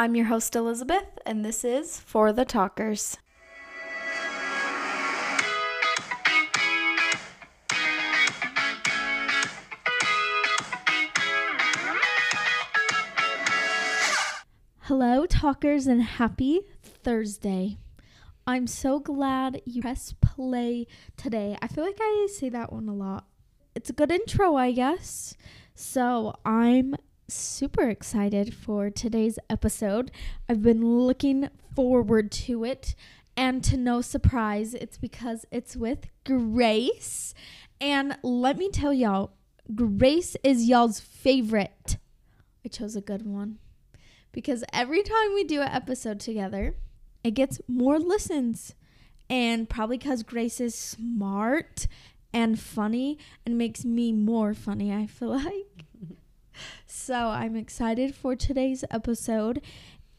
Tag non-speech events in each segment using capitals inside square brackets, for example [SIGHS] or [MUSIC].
I'm your host, Elizabeth, and this is For the Talkers. Hello, talkers, and happy Thursday. I'm so glad you pressed play today. I feel like I say that one a lot. It's a good intro, I guess. So I'm super excited for today's episode. I've been looking forward to it, and to no surprise, it's because it's with Grace. And let me tell y'all, Grace is y'all's favorite. I chose a good one because every time we do an episode together, it gets more listens. And probably because Grace is smart and funny and makes me more funny, I feel [LAUGHS] like. So I'm excited for today's episode.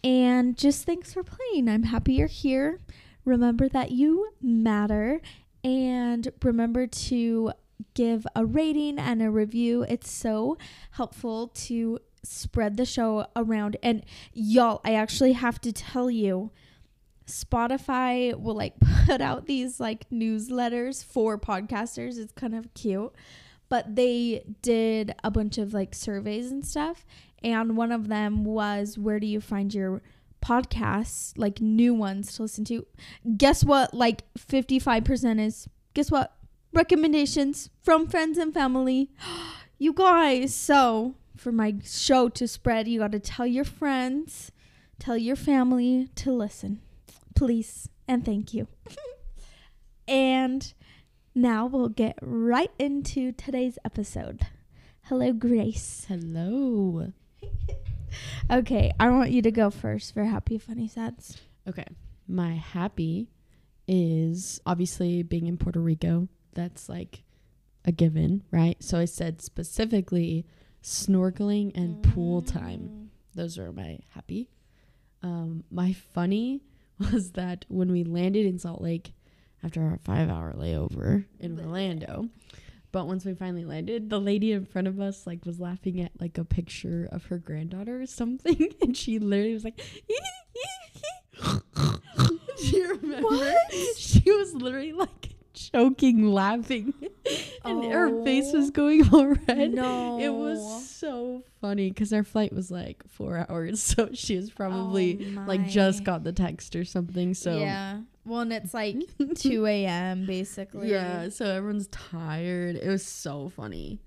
And just thanks for playing. I'm happy you're here. Remember that you matter. And remember to give a rating and a review. It's so helpful to spread the show around. And y'all, I actually have to tell you, Spotify will like [LAUGHS] put out these like newsletters for podcasters. It's kind of cute. But they did a bunch of like surveys and stuff. And one of them was where do you find your podcasts, like new ones to listen to? Guess what? Like 55% is, guess what? Recommendations from friends and family. [GASPS] you guys. So for my show to spread, you got to tell your friends, tell your family to listen. Please and thank you. [LAUGHS] and now we'll get right into today's episode. Hello, Grace. Hello. [LAUGHS] Okay, I want you to go first for happy, funny, sads. Okay. My happy is obviously being in Puerto Rico. That's like a given, right? So I said specifically snorkeling and pool time. Those are my happy. Um, my funny [LAUGHS] was that when we landed in Salt Lake after our five hour layover in Orlando, but once we finally landed, the lady in front of us like was laughing at like a picture of her granddaughter or something, [LAUGHS] and she literally was like, [LAUGHS] "Do you remember?" What? She was literally like choking, laughing, [LAUGHS] and her face was Oh, going all red. No. It was so funny because our flight was like four hours, [LAUGHS] so she was probably Oh, like just got the text or something. So yeah. Well, and it's like [LAUGHS] 2 a.m. basically. yeah, so everyone's tired. It was so funny.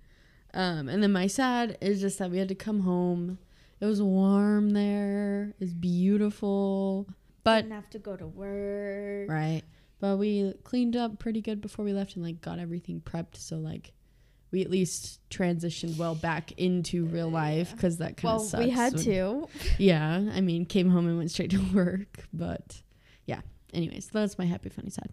Um, and then my sad is just that we had to come home. It was warm there. It's beautiful, but Didn't have to go to work. right. But we cleaned up pretty good before we left and like got everything prepped. So like we at least transitioned well back into real life because that kind of Well, sucks. we had when- to. [LAUGHS] Yeah, I mean, came home and went straight to [LAUGHS] work. But yeah. Anyways, that's my happy funny side.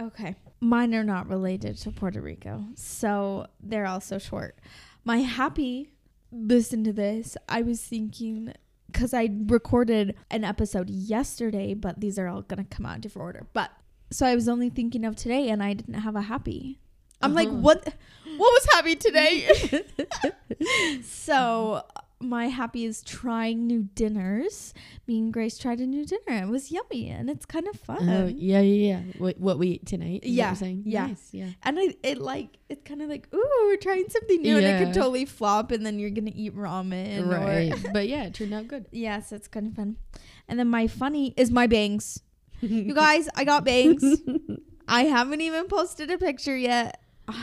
Okay. Mine are not related to Puerto Rico, so they're also short. My happy, listen to this. I was thinking, because I recorded an episode yesterday, but these are all to come out in different order. But so I was only thinking of today and I didn't have a happy. I'm like, Uh-huh. what? What was happy today? [LAUGHS] so my happy is trying new dinners. Me and Grace tried a new dinner. It was yummy and it's kind of fun. Oh yeah, yeah, yeah. What, what we eat tonight? Yeah, yeah. Nice, yeah. And I, it like it's kind of like, ooh, we're trying something new, and it could totally flop, and then you're gonna eat ramen, Right. Or but yeah, it turned out good. [LAUGHS] yeah, so it's kind of fun. And then my funny is my bangs. You guys, I got bangs. [LAUGHS] I haven't even posted a picture yet. [SIGHS]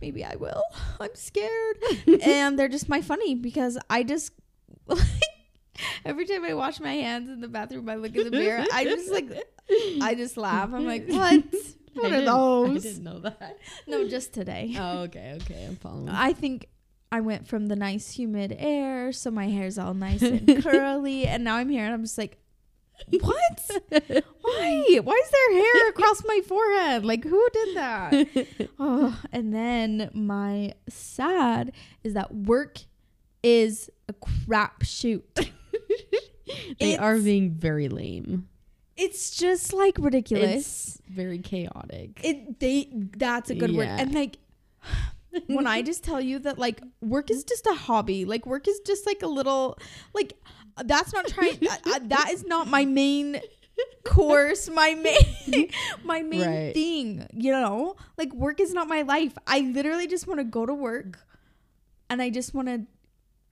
Maybe I will. [LAUGHS] I'm scared. and they're just my funny because I just [LAUGHS] like every time I wash my hands in the bathroom, I look in the mirror. I just like I just laugh. I'm like, what? What I are didn't- I didn't know that. No, just today. Oh, okay, okay. I'm following. I think I went from the nice humid air, so my hair's all nice and curly, and now I'm here and I'm just like, what? Why? Why is there hair across my forehead? Like, who did that? [LAUGHS] Oh, and then my sad is that work is a crap shoot. [LAUGHS] they are being very lame. It's just like ridiculous. It's very chaotic. it they that's a good word. And like [SIGHS] when I just tell you that like work is just a hobby. Like work is just like a little like that's not trying. I, uh, I, uh, [LAUGHS] that is not my main course. My main, [LAUGHS] my main Right. thing. You know, like work is not my life. I literally just want to go to work, and I just want to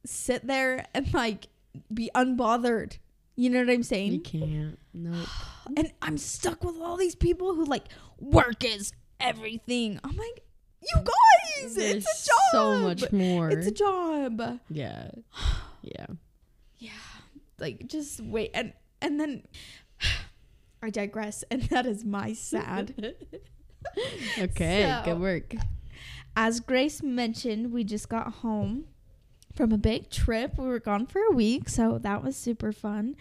sit there and like be unbothered. You know what I'm saying? You can't. No. [SIGHS] and I'm stuck with all these people who like work is everything. I'm like, you guys, There's it's a job. so much more. It's a job. Yeah. [SIGHS] Yeah, like just wait and and then [SIGHS] I digress, and [LAUGHS] that is my sad. [LAUGHS] Okay. So- good work. As Grace mentioned, we just got home from a big trip. We were gone for a week, so that was super fun.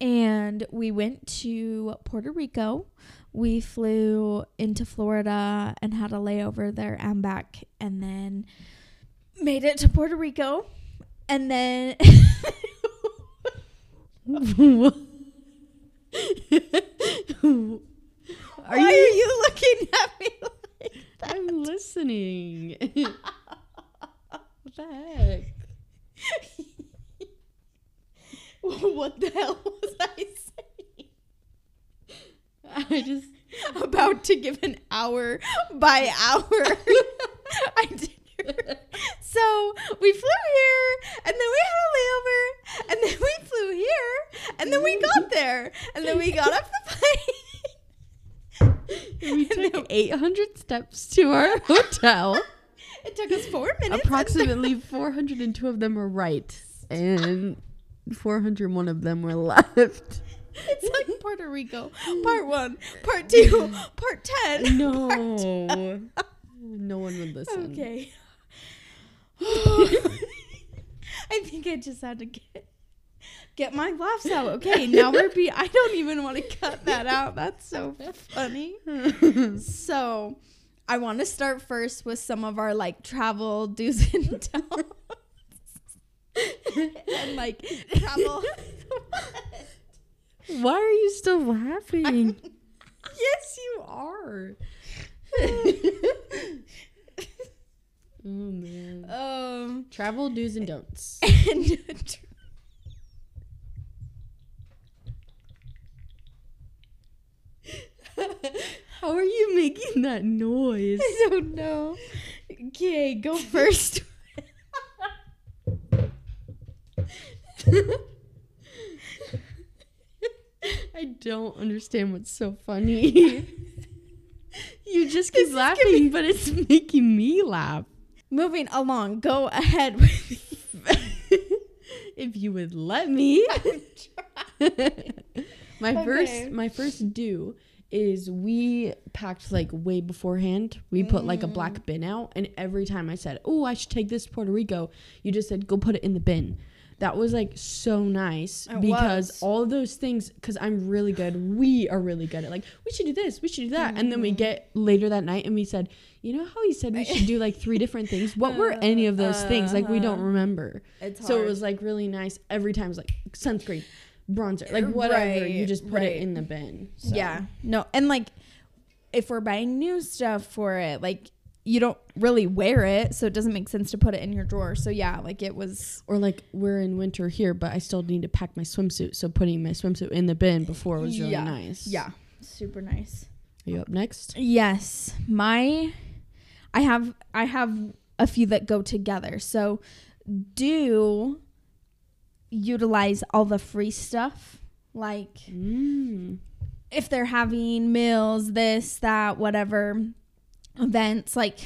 And we went to Puerto Rico. We flew into Florida and had a layover there and back, and then made it to Puerto Rico. And then [LAUGHS] [LAUGHS] Are Why you? are you looking at me [LAUGHS] like that? I'm listening. [LAUGHS] what the heck? what the hell was I saying? I just. About to give an hour by hour. I did. So we flew here, and then we had a layover, and then we flew here, and then we got there, and then we got off the [LAUGHS] plane. We [LAUGHS] took then 800 steps to our [LAUGHS] hotel. it took us four minutes. and Approximately 402 of them were right, and 401 of them were left. It's like Puerto Rico. Part one, part two, part ten. No. No one would listen. Okay. I think I just had to get get my laughs out. [LAUGHS] Okay, now we're be. I don't even want to cut that out. That's so funny. [LAUGHS] So, I want to start first with some of our like travel do's and [LAUGHS] don'ts, and like travel. Why are you still laughing? yes, you are. oh man. Um. Travel do's and don'ts. And [LAUGHS] How are you making that noise? I don't know. Okay, go [LAUGHS] first. [LAUGHS] I don't understand what's so funny. you just keep This is laughing, but it's making me laugh. Moving along, go ahead with if you would let me. my Okay. first my first do is we packed like way beforehand. We put like a Mm. black bin out and every time I said, "Oh, I should take this to Puerto Rico." You just said, "Go put it in the bin." That was like so nice It because was. all of those things cuz I'm really good. We are really good at like, "We should do this, we should do that." And then we Mm. get later that night and we said, "You know how he said we should do [LAUGHS] like three different things? What were any of those things? Like we don't Uh-huh. remember." it's So it was like really nice. Every time it was like sunscreen, bronzer, like whatever. you just put right. it in the bin. So. yeah, no, and like if we're buying new stuff for it, like you don't really wear it, so it doesn't make sense to put it in your drawer. So yeah, like it was. Or like we're in winter here, but I still need to pack my swimsuit. So putting my swimsuit in the bin before was really Yeah, nice. Yeah, super nice. Are you up next? Yes, my I have I have a few that go together. So do utilize all the free stuff like Mm. if they're having meals, this, that, whatever events, like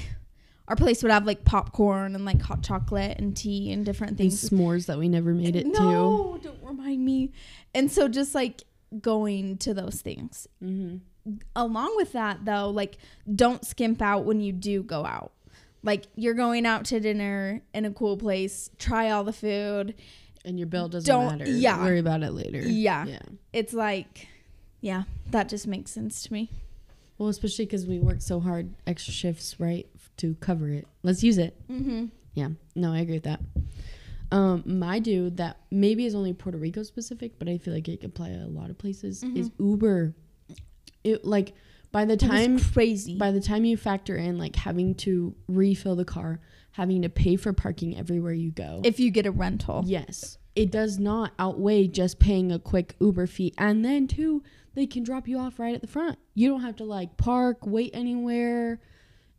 our place would have like popcorn and like hot chocolate and tea and different things. And s'mores that we never made it to. no, don't remind me. And so just like going to those things. Mm-hmm. Along with that though, like don't skimp out when you do go out. Like you're going out to dinner in a cool place, try all the food. And your bill doesn't Don't- matter. yeah. Worry about it later. Yeah. Yeah. It's like yeah, that just makes sense to me. Well, especially because we work so hard, extra shifts, right, to cover it. Let's use it. Mm-hmm. Yeah, no, I agree with that. Um, my dude that maybe is only Puerto Rico specific, but I feel like it can apply a lot of places. Is Uber. It like by the time crazy. by the time you factor in like having to refill the car, having to pay for parking everywhere you go. if you get a rental. yes, it does not outweigh just paying a quick Uber fee. And then too, they can drop you off right at the front. You don't have to like park, wait anywhere.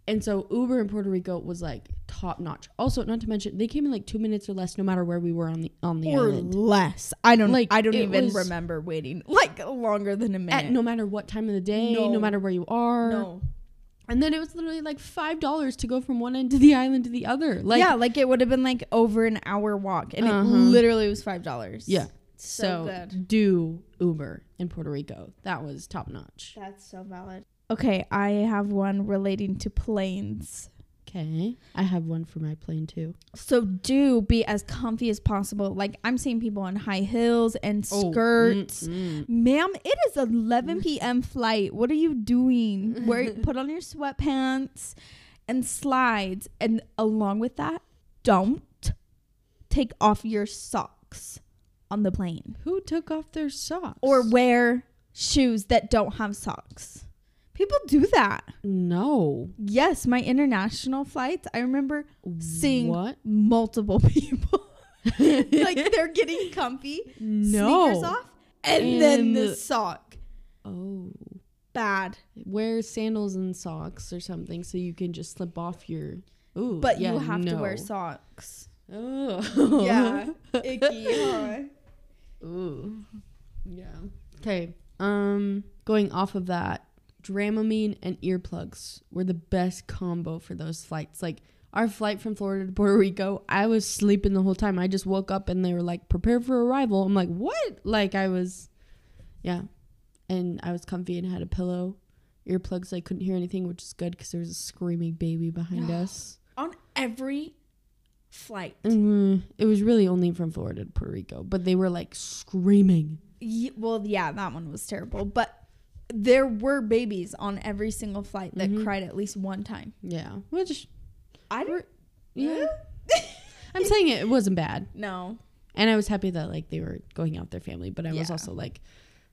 And so Uber in Puerto Rico was like top notch. Also, not to mention they came in like two minutes or less, no matter where we were on the on the or island. less. I don't Like. I don't even remember waiting like longer than a minute. At no matter what time of the day, no, No. matter where you are. no. And then it was literally like five dollars to go from one end to the island to the other. Like yeah, like it would have been like over an hour walk, and Uh-huh. it literally was five dollars. Yeah. so, So, good. do Uber in Puerto Rico. That was top notch. That's so valid. Okay, I have one relating to planes. Okay. I have one for my plane too. So do be as comfy as possible. Like I'm seeing people in high heels and Oh, skirts. mm, mm. Ma'am, it is 11 p.m. flight. What are you doing? [LAUGHS] Wear put on your sweatpants and slides, and along with that, don't take off your socks on the plane Who took off their socks? or wear shoes that don't have socks. People do that. no. Yes, my international flights. I remember seeing what? multiple [LAUGHS] people [LAUGHS] like they're getting comfy, No. sneakers off, and, then And the the- sock. Oh. Bad. Wear sandals and socks or something so you can just slip off your. Ooh. But yeah, you have to wear socks. Oh. Yeah. [LAUGHS] Icky, huh? Ooh. Yeah. Okay. Um, going off of that, Dramamine and earplugs were the best combo for those flights. Like our flight from Florida to Puerto Rico, I was sleeping the whole time. I just woke up and they were like, "Prepare for arrival." I'm like, "What?" Like I was, yeah, and I was comfy and had a pillow, earplugs. I couldn't hear anything, which is good because there was a screaming baby behind [GASPS] us. On every flight. Mm, it was really only from Florida to Puerto Rico, but they were like screaming. Well, yeah, that one was terrible. But there were babies on every single flight that Mhm. cried at least one time. Yeah, which I We're- don't. yeah. [LAUGHS] I'm saying it, it wasn't bad, No. and I was happy that like they were going out with their family. But I was also like,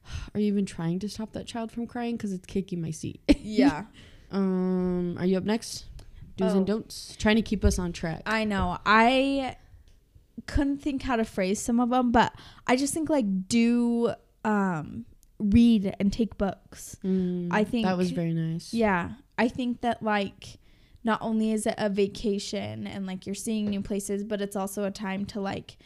[SIGHS] are you even trying to stop that child from crying? Because it's kicking my seat. [LAUGHS] Yeah. [LAUGHS] um, are you up next? Do's Oh. and don'ts. Trying to keep us on track. I know. I couldn't think how to phrase some of them, but I just think like do um read and take books. Mm, I think- that was very nice. Yeah. I think that like not only is it a vacation and like you're seeing new places, but it's also a time to like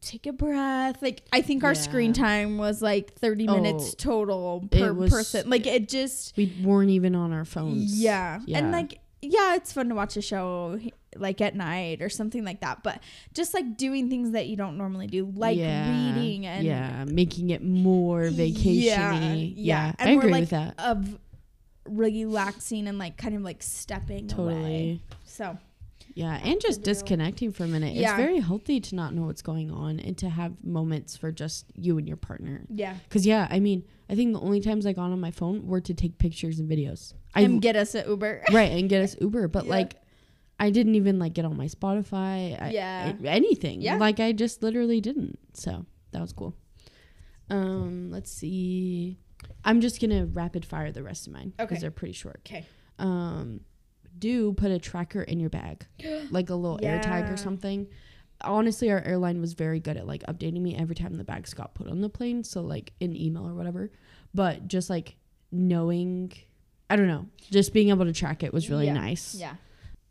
take a breath. Like I think our screen time was like 30 Oh, minutes total it per was- person. Like it just we weren't even on our phones. yeah. Yeah. And like yeah, it's fun to watch a show like at night or something like that, but just like doing things that you don't normally do, like Yeah, reading and yeah, making it more vacationy. Yeah, Yeah, yeah. I agree like with that. of relaxing and like kind of like stepping away. Totally. So Yeah, and just disconnecting for a minute. Yeah. It's very healthy to not know what's going on and to have moments for just you and your partner. yeah, Cause yeah, I mean, I think the only times I got on my phone were to take pictures and videos. I and get us an Uber. right and get [LAUGHS] us Uber, but Yeah. like, I didn't even like get on my Spotify. I, Yeah. I- anything. Yeah. like I just literally didn't. So that was cool. Um, let's see. I'm just gonna rapid fire the rest of mine because Okay. they're pretty short. Okay. Um, do put a tracker in your bag, [GASPS] like a little air tag or something. Honestly, our airline was very good at like updating me every time the bags got put on the plane. So like an email or whatever. But just like knowing, I don't know, just being able to track it was really Yeah. nice. Yeah.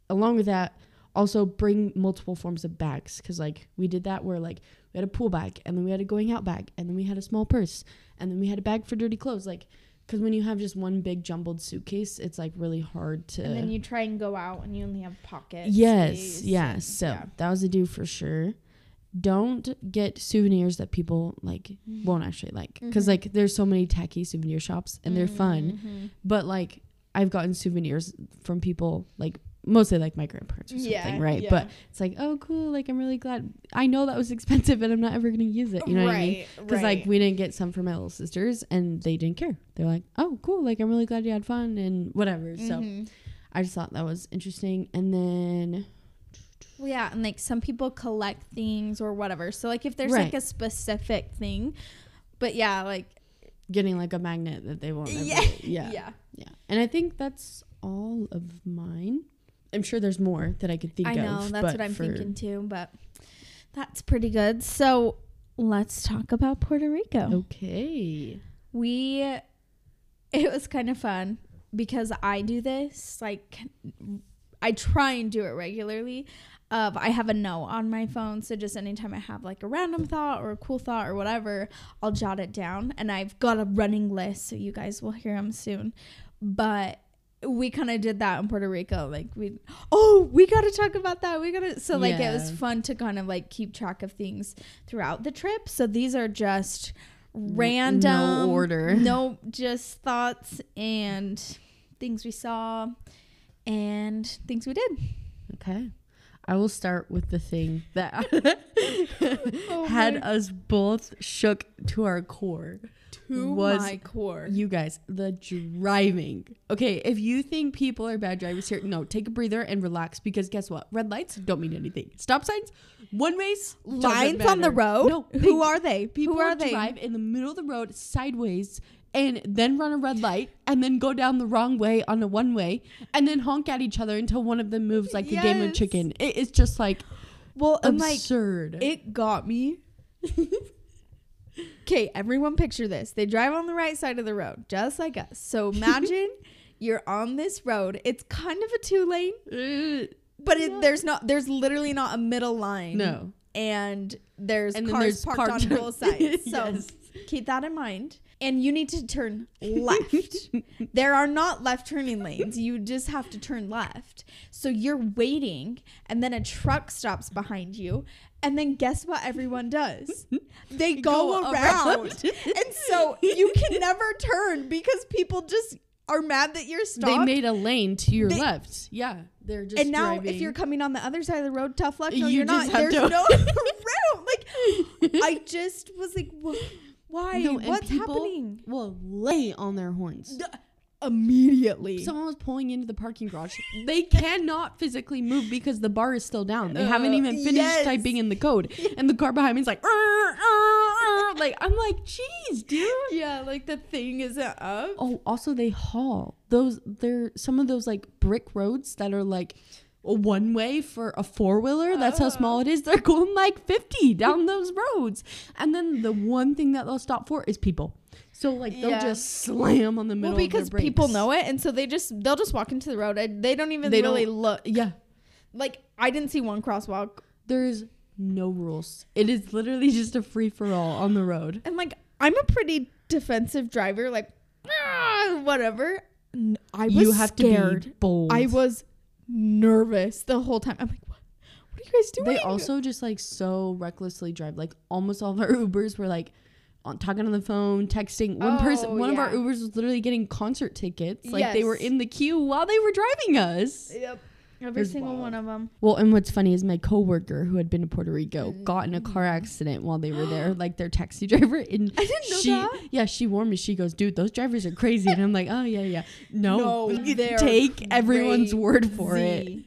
Along with that, also bring multiple forms of bags because like we did that where like we had a pool bag and then we had a going out bag and then we had a small purse and then we had a bag for dirty clothes. Like because when you have just one big jumbled suitcase, it's like really hard to. And then you try and go out and you only have pockets. Yes, space, yes. So yeah. that was a do for sure. Don't get souvenirs that people like won't actually like because Mhm. like there's so many tacky souvenir shops and they're fun, Mhm. but like I've gotten souvenirs from people like mostly like my grandparents or something, Yeah, right? yeah. But it's like oh cool, like I'm really glad. I know that was [LAUGHS] expensive and I'm not ever gonna use it. You know what I mean? right, Because like we didn't get some for my little sisters and they didn't care. They're like, oh cool, like I'm really glad you had fun and whatever. So Mhm. I just thought that was interesting. And then Well, yeah, and like some people collect things or whatever. So like if there's Right. like a specific thing, but yeah, like getting like a magnet that they won't. Ever, yeah, [LAUGHS] yeah, yeah, And I think that's all of mine. I'm sure there's more that I could think of. I of. know that's but what I'm thinking too. But That's pretty good. So let's talk about Puerto Rico. Okay. We, it was kind of fun because I do this. Like, I try and do it regularly. Of I have a note on my phone, so just anytime I have like a random thought or a cool thought or whatever, I'll jot it down. And I've got a running list, so you guys will hear them soon. But we kind of did that in Puerto Rico. Like we, oh, we got to talk about that. We got to. So like it was fun to kind of like keep track of things throughout the trip. So these are just random, order. [LAUGHS] no, just thoughts and things we saw and things we did. Okay. I will start with the thing that [LAUGHS] Oh [LAUGHS] had us both shook to our core. To was my core. You guys, the driving. Okay, if you think people are bad drivers here, no, take a breather and relax because guess what? Red lights don't mean anything. Stop signs, one ways, Lines on the road. No, Who are they? People Who are they? drive in the middle of the road sideways and then run a red light and then go down the wrong way on a one way and then honk at each other until one of them moves like a game of chicken. It is just like Well, I'm like absurd. it got me. [LAUGHS] Okay, everyone picture this. They drive on the right side of the road, just like us. So [LAUGHS] imagine you're on this road. It's kind of a two lane, Uh, but it, there's not. There's literally not a middle line. no. and there's And cars there's parked parked- on both sides. [LAUGHS] So Yes. keep that in mind. And you need to turn left. [LAUGHS] there are not left turning lanes. You just have to turn left. So you're waiting, and then a truck stops behind you. And then guess what everyone does? [LAUGHS] They go, Go around. around. [LAUGHS] and so you can never turn because people just are mad that you're stopped. They made a lane to your They- left. Yeah, they're just and now, driving. if you're coming on the other side of the road, tough luck. No, You are not. There's no [LAUGHS] room. Like, I just was like, "Wha- why? No, What's people happening? Well, lay on their horns. D- Immediately. Someone was pulling into the parking garage, they cannot physically move because the bar is still down. They haven't Uh, even finished yes. typing in the code, and the car behind me is like, "Arr, arr, arr." like I'm like, jeez, dude. yeah, like the thing isn't up. Oh, also they haul those. They're some of those like brick roads that are like one way for a four wheeler. That's how Uh. small it is. They're going like 50 down those roads. And then the one thing that they'll stop for is people. So like they'll Yeah. just slam on the middle Well, because people know it, and so they just they'll just walk into the road. and They don't even They really don't- look. Yeah. Like I didn't see one crosswalk, There's no rules. It is literally just a free for all on the road. and like I'm a pretty defensive driver. Like ah, whatever. I was you have scared. to be bold. I was nervous the whole time. I'm like, what? What are you guys doing? They also just like so recklessly drive. Like almost all of our [LAUGHS] Ubers were like on talking on the phone, texting. One person, Oh, one of our. Ubers was literally getting concert tickets. Like they were in the queue while they were driving us. Yep. Every It's single wild. one of them. Well, and what's funny is my coworker who had been to Puerto Rico mm-hmm. got in a car mm-hmm. accident while they were there, [GASPS] like their taxi [LAUGHS] driver. And I didn't know she, that. yeah, she warned me. She goes, "Dude, those drivers are crazy." And I'm like, "Oh yeah, yeah." No, No, [LAUGHS] take everyone's word for it.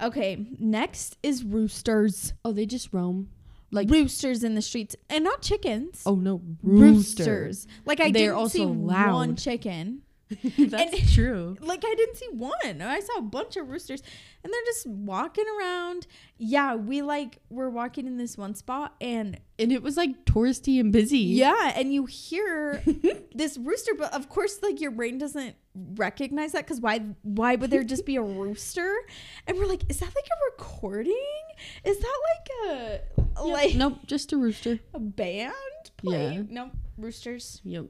Okay, next is roosters. Oh, they just roam. Like, roosters in the streets, and not chickens. oh no, roosters. roosters. Like I They're didn't also see loud. one chicken. [LAUGHS] That's And- [LAUGHS] true. Like I didn't see one. I saw a bunch of roosters, and they're just walking around. Yeah, we like were walking in this one spot, and And it was like touristy and busy. yeah, and you hear [LAUGHS] this rooster, but of course, like your brain doesn't recognize that because why? Why would there just be a rooster? And we're like, is that like a recording? Is that like a like nope, just a rooster. a band Yeah. Nope, roosters. Yep.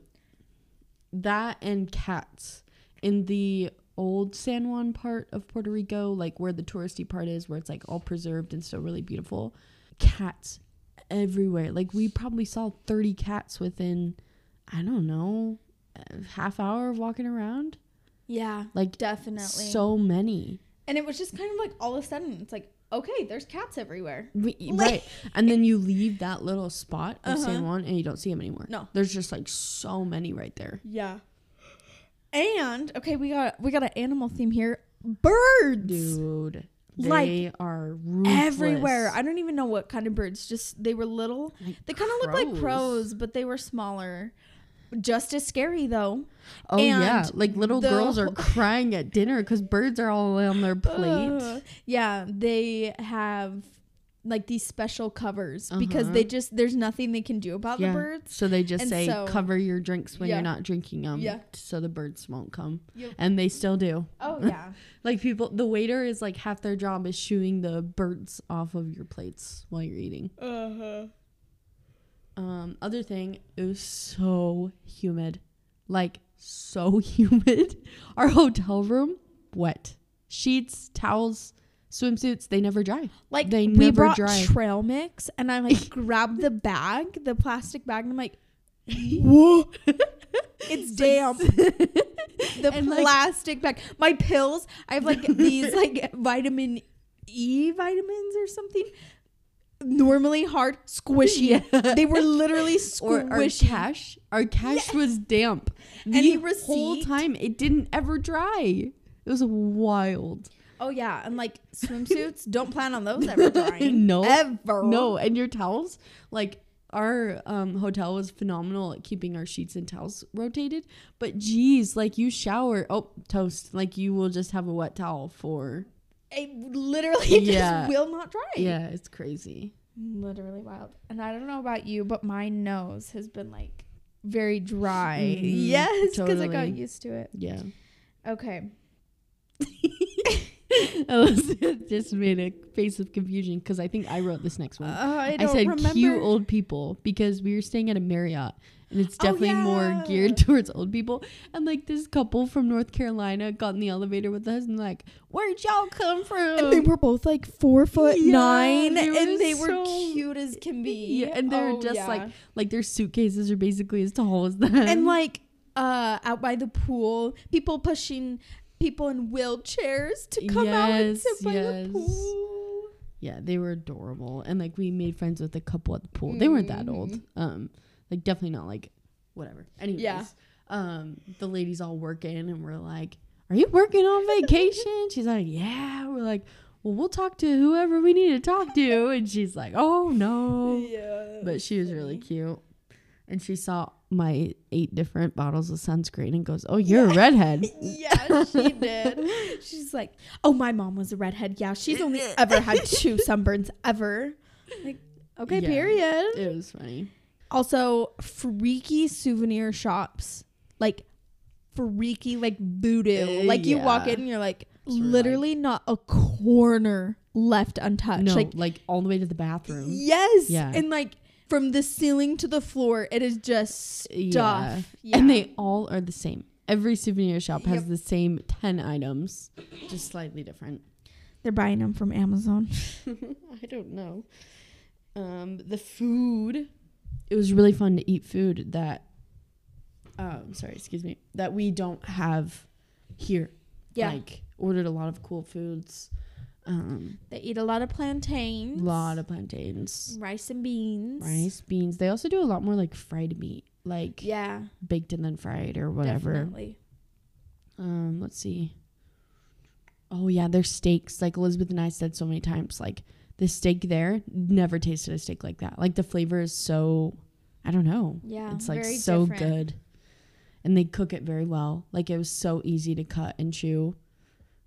That and cats in the old San Juan part of Puerto Rico, like where the touristy part is, where it's like all preserved and still really beautiful. Cats everywhere. Like we probably saw 30 cats within, I don't know, a half hour of walking around. Yeah, Like definitely. so many. and it was just kind of like all of a sudden, it's like, okay, there's cats everywhere. We- Like- right. And then you leave that little spot of San Uh-huh. Juan and you don't see them anymore. No. There's just like so many right there. Yeah. And okay, we got we got an animal theme here. Birds Dude. They Like, are ruthless. everywhere. I don't even know what kind of birds. Just they were little. Like They kind of looked like crows, but they were smaller. Just as scary though. Oh yeah, like little the girls are [LAUGHS] crying at dinner because birds are all on their plate. Ugh. yeah, they have like these special covers because Uh-huh. they just there's nothing they can do about Yeah. the birds. So they just And say so- cover your drinks when Yeah. you're not drinking them, Yeah. so the birds won't come, Yep. and they still do. Oh [LAUGHS] yeah. Like people, the waiter is like half their job is shooing the birds off of your plates while you're eating. uh-huh. Um, other thing, it was so humid, like so [LAUGHS] humid. Our hotel room wet, sheets, towels, swimsuits, they never dry. Like They we never brought dry. trail mix and I like [LAUGHS] grabbed the bag, the plastic bag, and I'm like, whoa, [LAUGHS] it's damp. the And, like- plastic bag. My pills, I have like these like vitamin E vitamins or something. Normally hard, squishy. [LAUGHS] Yeah. They were literally [LAUGHS] squishy. Or our cash, our cash was damp. Any the whole time it didn't ever dry. It was wild. Oh yeah, and like [LAUGHS] swimsuits, don't plan on those ever drying. No. ever. No, and your towels, like our um, hotel was phenomenal at keeping our sheets and towels rotated. But geez, like you shower, oh toast, like you will just have a wet towel for. It literally [LAUGHS] Yeah. just will not dry. Yeah, it's crazy. literally wild. And I don't know about you, but my nose has been like very dry. Mhm, yes, because I got used to it. Yeah. Okay. [LAUGHS] [LAUGHS] Elizabeth [LAUGHS] just made a face of confusion because I think I wrote this next one. Uh, I I, said remember. cute old people because we were staying at a Marriott and it's Oh, definitely more geared [LAUGHS] towards old people. And like this couple from North Carolina got in the elevator with us and like, where'd y'all come from? and they were both like four foot Yeah, nine, they and they were cute as can be. Yeah, and they're Oh, just yeah. like like their suitcases are basically as tall as them. and like uh out by the pool, people pushing people in wheelchairs to come out and sit by yes. the pool. yeah, they were adorable. And like we made friends with a couple at the pool. They weren't that old. Mhm. Um, like definitely not like whatever. Anyways, Yeah. um, the ladies all working and we're like, Are you working on vacation? [LAUGHS] she's like, Yeah. We're like, Well, we'll talk to whoever we need to talk to. And she's like, Oh no. [LAUGHS] Yeah. But she was really cute. And she saw my eight different bottles of sunscreen and goes, Oh, you're a [LAUGHS] redhead. Yeah, she [LAUGHS] did. She's like, "Oh, my mom was a redhead. Yeah, she's only [LAUGHS] ever had two sunburns ever." Like, okay, Yeah. period. It was funny. Also, freaky souvenir shops, like freaky, like voodoo. Uh, like you walk in, and you're like, Sort literally not a corner left untouched. No, Like, like, all the way to the bathroom. yes, Yeah. and like from the ceiling to the floor, it is just stuff. Yeah. Yeah. And they all are the same. Every souvenir shop has Yep. the same 10 items, just slightly different. they're buying them from Amazon. [LAUGHS] I don't know. Um, the food, it was really fun to eat food that, um, sorry, excuse me, that we don't have here. Yeah, Like, ordered a lot of cool foods. Um, they eat a lot of plantains. a lot of plantains, rice and beans. rice, beans. They also do a lot more like fried meat, like Yeah, baked and then fried or whatever. definitely. Um, let's see. Oh yeah, their steaks. Like Elizabeth and I said so many times, like the steak there never tasted a steak like that. Like the flavor is so, I don't know. Yeah, it's like so different. good, and they cook it very well. Like it was so easy to cut and chew.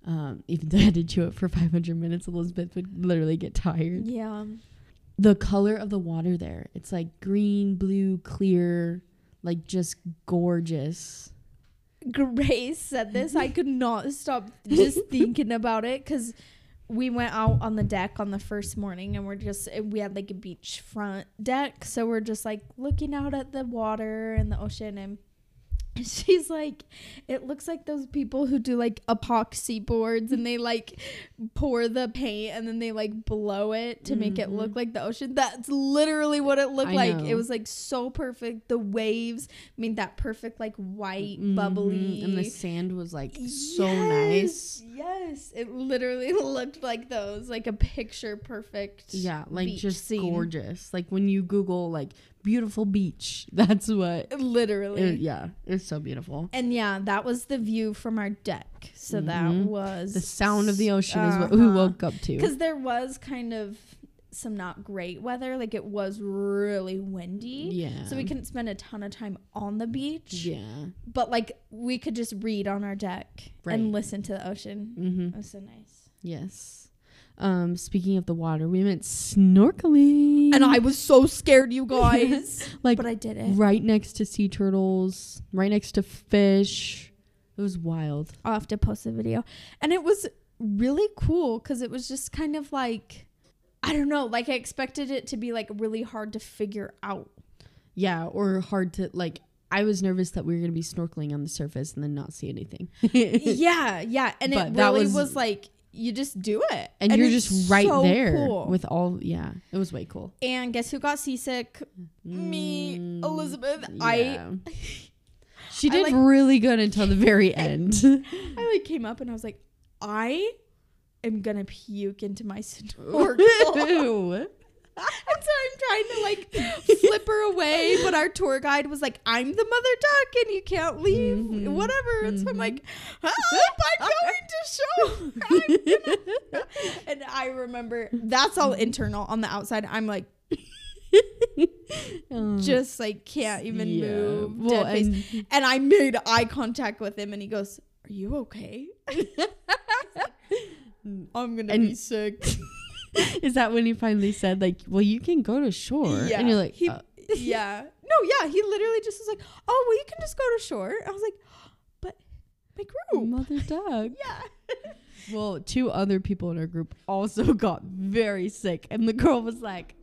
Um, [LAUGHS] even though I had to chew it for 500 minutes, Elizabeth would literally get tired. Yeah, The color of the water there, it's like green, blue, clear, like just gorgeous. Grace said this. I could not stop [LAUGHS] just thinking about it because we went out on the deck on the first morning and we're just we had like a beachfront deck, so we're just like looking out at the water and the ocean and. [LAUGHS] She's like, it looks like those people who do like epoxy boards and they like pour the paint and then they like blow it to make it look like the ocean. That's literally what it looked I like. know. It was like so perfect. The waves made that perfect like white Mhm. bubbly and the sand was like so Yes, nice Yes, it literally [LAUGHS] looked like those, like a picture perfect. yeah like just scene. gorgeous like when you google like beautiful beach [LAUGHS] that's what Literally. it, yeah it's so beautiful and yeah, that was the view from our deck. So that Mhm. was the sound of the ocean is what we Uh-huh. woke up to Because there was kind of some not great weather. Like it was really windy. yeah So we couldn't spend a ton of time on the beach. yeah But like we could just read on our deck Right. and listen to the ocean. mm-hmm It was so nice. yes Um, speaking of the water, we went snorkeling. And I was so scared, you guys. [LAUGHS] like but I did it. right next to sea turtles, right next to fish. It was wild. I'll have to post a video. And it was really cool because it was just kind of like, I don't know, like I expected it to be like really hard to figure out. Yeah, or hard to like. I was nervous that we were gonna be snorkeling on the surface and then not see anything. [LAUGHS] yeah, yeah. And But it that really was- was, like, you just do it. and, you're just right so there cool. with all. Yeah, it was way cool. And guess who got seasick? Me, Mm, Elizabeth. I yeah. [LAUGHS] She I did like- really good until the very [LAUGHS] end. [LAUGHS] I like came up and I was like, I am gonna puke into my snorkel. Ew. and so I'm trying to like flip her away, but our tour guide was like, "I'm the mother duck, and you can't leave, Mhm. whatever." And so I'm Mhm. like, "Help! I'm going to show." [LAUGHS] And I remember that's all internal. On the outside, I'm like, [LAUGHS] just like can't even yeah. move. Well, and And I made eye contact with him, and he goes, "Are you okay?" [LAUGHS] I'm gonna be sick. [LAUGHS] is that when he finally said like, "Well, you can go to shore," and you're like, he, uh, [LAUGHS] yeah, no, yeah. He literally just was like, "Oh, well, you can just go to shore." I was like, "But my group, "Mother duck." [LAUGHS] yeah." Well, two other people in our group also got very sick, and the girl was like,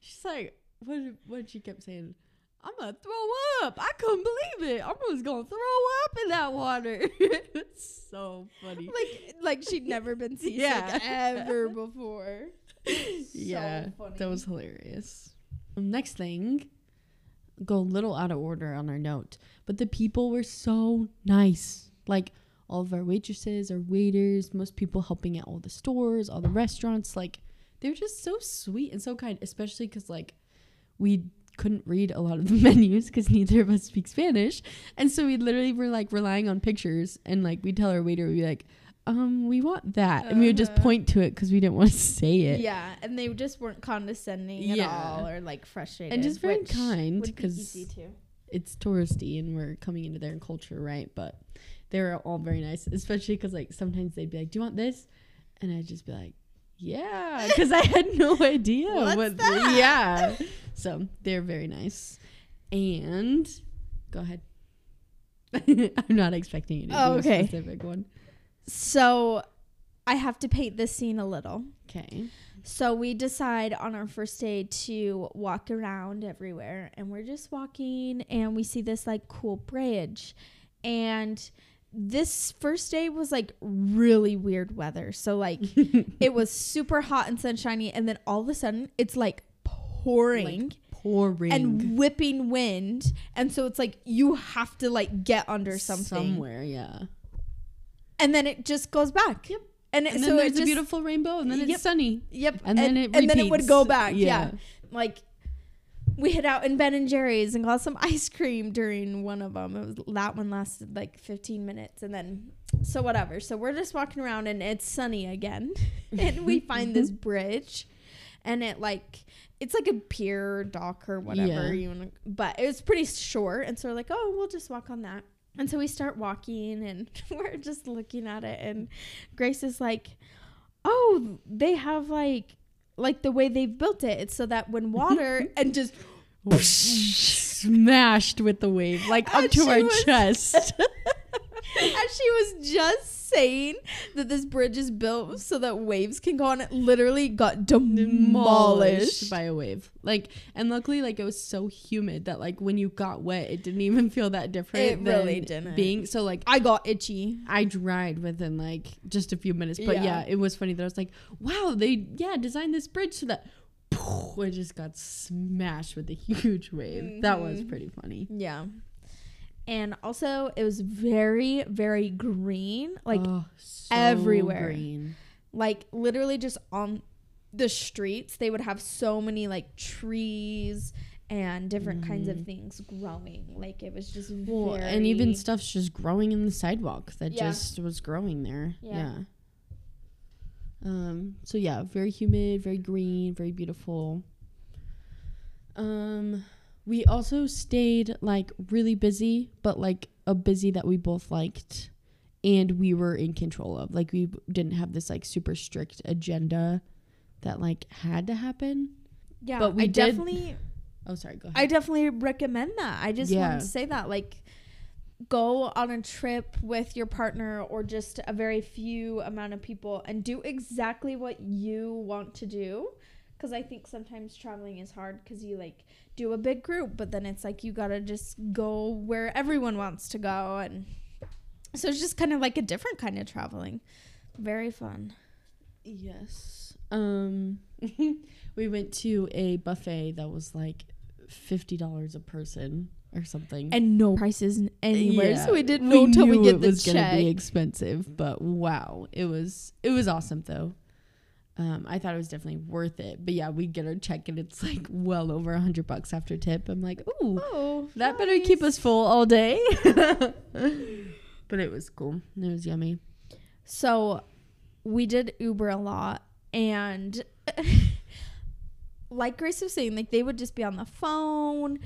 "She's like, what? Did, what she kept saying? I'm gonna throw up. I couldn't believe it. I was gonna throw up in that water. it's [LAUGHS] so funny. like, like she'd never been [LAUGHS] seasick Yeah. ever before. [LAUGHS] yeah, funny. that was hilarious. Next thing, go a little out of order on our note, but the people were so nice. Like all of our waitresses, our waiters, most people helping at all the stores, all the restaurants. Like they're just so sweet and so kind, especially because like we couldn't read a lot of the [LAUGHS] menus because neither of us speak Spanish, and so we literally were like relying on pictures and like we'd tell our waiter we'd be like. Um, we want that, and we would just Uh-huh. point to it because we didn't want to say it. Yeah, and they just weren't condescending at Yeah. all or like frustrated, and just very kind be because it's touristy and we're coming into their culture, right? But they were all very nice, especially because like sometimes they'd be like, "Do you want this?" And I'd just be like, "Yeah," because I had no [LAUGHS] idea What's what. that? Yeah, so they're very nice. And go ahead. [LAUGHS] I'm not expecting you to Oh, do okay. a specific one. So, I have to paint this scene a little. Okay. So we decide on our first day to walk around everywhere and we're just walking and we see this like cool bridge. And this first day was like really weird weather. So like [LAUGHS] it was super hot and sunshiny and then all of a sudden it's like pouring Pouring and whipping wind and so it's like you have to like get under something somewhere, yeah. and then it just goes back. Yep. And, it, And so then it there's a beautiful rainbow, and then Yep. it's sunny. Yep. And then it and then it would go back. Yeah. Yeah. Like we hid out in Ben and Jerry's and got some [LAUGHS] ice cream during one of them. It was that one lasted like 15 minutes and then so whatever. So we're just walking around and it's sunny again. [LAUGHS] and we find this [LAUGHS] bridge and it like it's like a pier or dock or whatever Yeah. you want but it was pretty short and so we're like, "Oh, we'll just walk on that." And so we start walking and we're just looking at it and Grace is like, "Oh, they have like like the way they've built it. It's so that when mm-hmm. water and just smashed with the wave, like up [LAUGHS] And to our was- chest. [LAUGHS] [LAUGHS] as she was just saying that this bridge is built so that waves can go on it, literally got demolished. by a wave. Like, and luckily, like it was so humid that like when you got wet, it didn't even [LAUGHS] feel that different. It really didn't. Being so like. I got itchy. I dried within like just a few minutes, but yeah. Yeah. it was funny that I was like, "Wow, they yeah designed this bridge so that [LAUGHS] it just got smashed with a huge wave." That was Mhm. pretty funny. Yeah. And also it was very, very green. Like Oh, so everywhere. green. like literally just on the streets they would have so many like trees and different kinds of Mhm. things growing like it was just Well, and even stuff's just growing in the sidewalk that Yeah. just was growing there. Yeah. Yeah. Um. So yeah, very humid, very green, very beautiful. Um, we also stayed like really busy, but like a busy that we both liked and we were in control of. Like we didn't have this like super strict agenda that like had to happen. Yeah, But we I did- definitely Oh, sorry. Go ahead. I definitely recommend that. I just Yeah. want to say that like go on a trip with your partner or just a very few amount of people and do exactly what you want to do cuz I think sometimes traveling is hard cuz you like do a big group but then it's like you got to just go where everyone wants to go and so it's just kind of like a different kind of traveling. Very fun. Yes. Um [LAUGHS] we went to a buffet that was like $50 a person or something. And no prices anywhere. Yeah, So we didn't know until we knew get it the was gonna be expensive, but wow, it was it was awesome though. Um, I thought it was definitely worth it, but yeah, we get our check and it's like well over a hundred bucks after tip. I'm like, ooh, oh, that better keep us full all day. [LAUGHS] but it was cool. It was yummy. So we did Uber a lot and [LAUGHS] like Grace was saying, like they would just be on the phone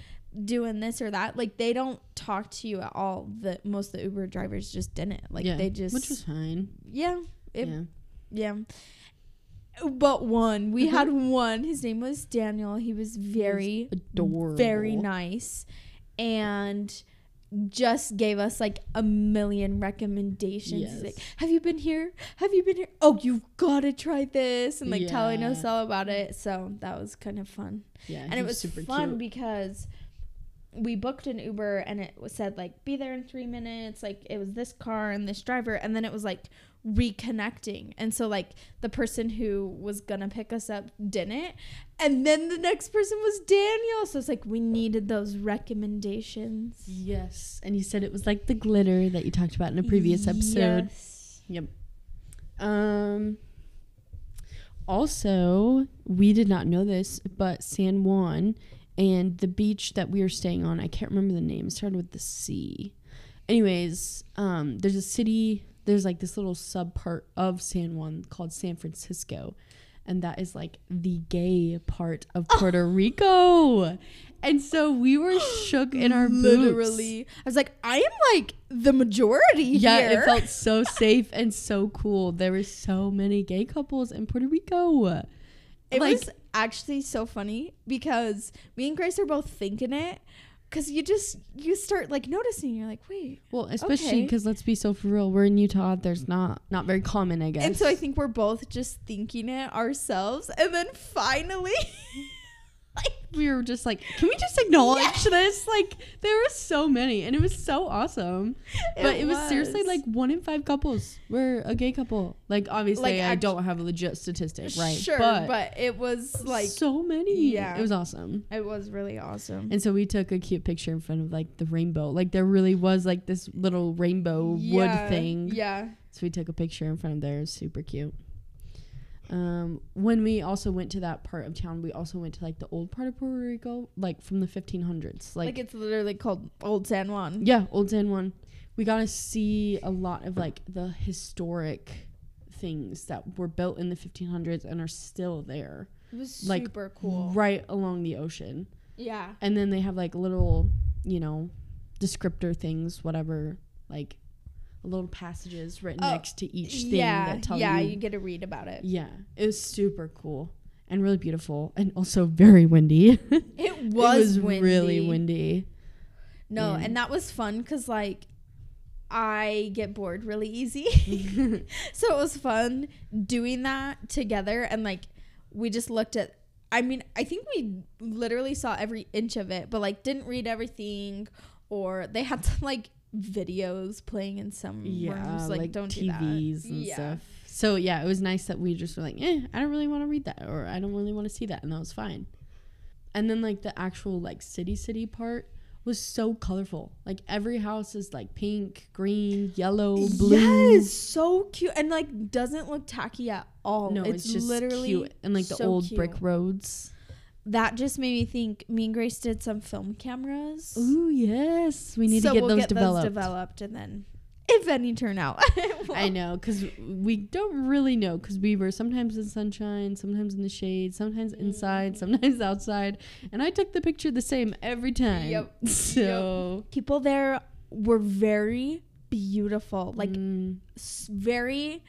doing this or that. Like they don't talk to you at all. The most of the Uber drivers just didn't. Like yeah, they just which was fine. Yeah. It, yeah. yeah. But one, we Mm-hmm. had one. His name was Daniel. He was very adorable. very nice and just gave us like a million recommendations. Yes. Like, have you been here? Have you been here? Oh, you've got to try this, and like telling us all about it. So that was kind of fun, Yeah, and it was super fun cute. because we booked an Uber, and it was said like be there in three minutes. Like it was this car and this driver, and then it was like reconnecting and so like the person who was gonna pick us up didn't and then the next person was daniel so it's like we needed those recommendations Yes, and he said it was like the glitter that you talked about in a previous episode. Yes. Yep. Um. Also, we did not know this, but San Juan and the beach that we were staying on, I can't remember the name. It started with the C. Anyways, um, there's a city. There's like this little sub part of San Juan called San Francisco, and that is like the gay part of oh. Puerto Rico. And so we were [GASPS] shook in our boots. literally i was like i am like the majority Yeah, here it felt [LAUGHS] so safe and so cool. There were so many gay couples in Puerto Rico. it like- was actually so funny because me and grace are both thinking it because you just you start like noticing you're like wait Well, especially Okay. because let's be so for real, we're in Utah. There's not not very common, I guess. And so I think we're both just thinking it ourselves. And then finally, [LAUGHS] like, we were just like, can we just acknowledge this? Like, there were so many, and it was so awesome. but it was, seriously like one in five couples were a gay couple. Like, obviously, Like, I don't have a legit statistic, right? Sure, but, it was like, so many. Yeah. it was awesome. it was really awesome. And so we took a cute picture in front of like the rainbow. Like there really was like this little rainbow Yeah, wood thing. Yeah. So we took a picture in front of there. It was super cute. Um, when we also went to that part of town, we also went to like the old part of Puerto Rico, like from the 1500s. Like, Like, it's literally called Old San Juan. yeah, Old San Juan. We got to see a lot of like the historic things that were built in the 1500s and are still there, It was like, super cool. right along the ocean. Yeah. and then they have like little you know descriptor things whatever like little passages written Oh, next to each thing yeah. that tell yeah. you, Yeah, You get to read about it. yeah it was super cool and really beautiful and also very windy [LAUGHS] It was, windy. really windy No, Yeah. and that was fun because, like, I get bored really easy. [LAUGHS] [LAUGHS] so it was fun doing that together. And, like, we just looked at, I mean, I think we literally saw every inch of it, but, like, didn't read everything. Or they had to like, videos playing in some yeah rooms. Like, like, don't tvs do and yeah. stuff so yeah it was nice that we just were like eh i don't really want to read that or i don't really want to see that and that was fine and then like the actual like city city part was so colorful like every house is like pink green yellow blue Yes, so cute. And, like, doesn't look tacky at all. no it's, it's, just literally cute and like the old cute. brick roads that just made me think me and Grace did some film cameras. Ooh, yes we need so to get we'll those get developed those developed and then if any turn out. [LAUGHS] I know, because we don't really know, because we were sometimes in sunshine, sometimes in the shade, sometimes inside, sometimes [LAUGHS] outside, and I took the picture the same every time. Yep. [LAUGHS] So People there were very beautiful. Like Mm, s- very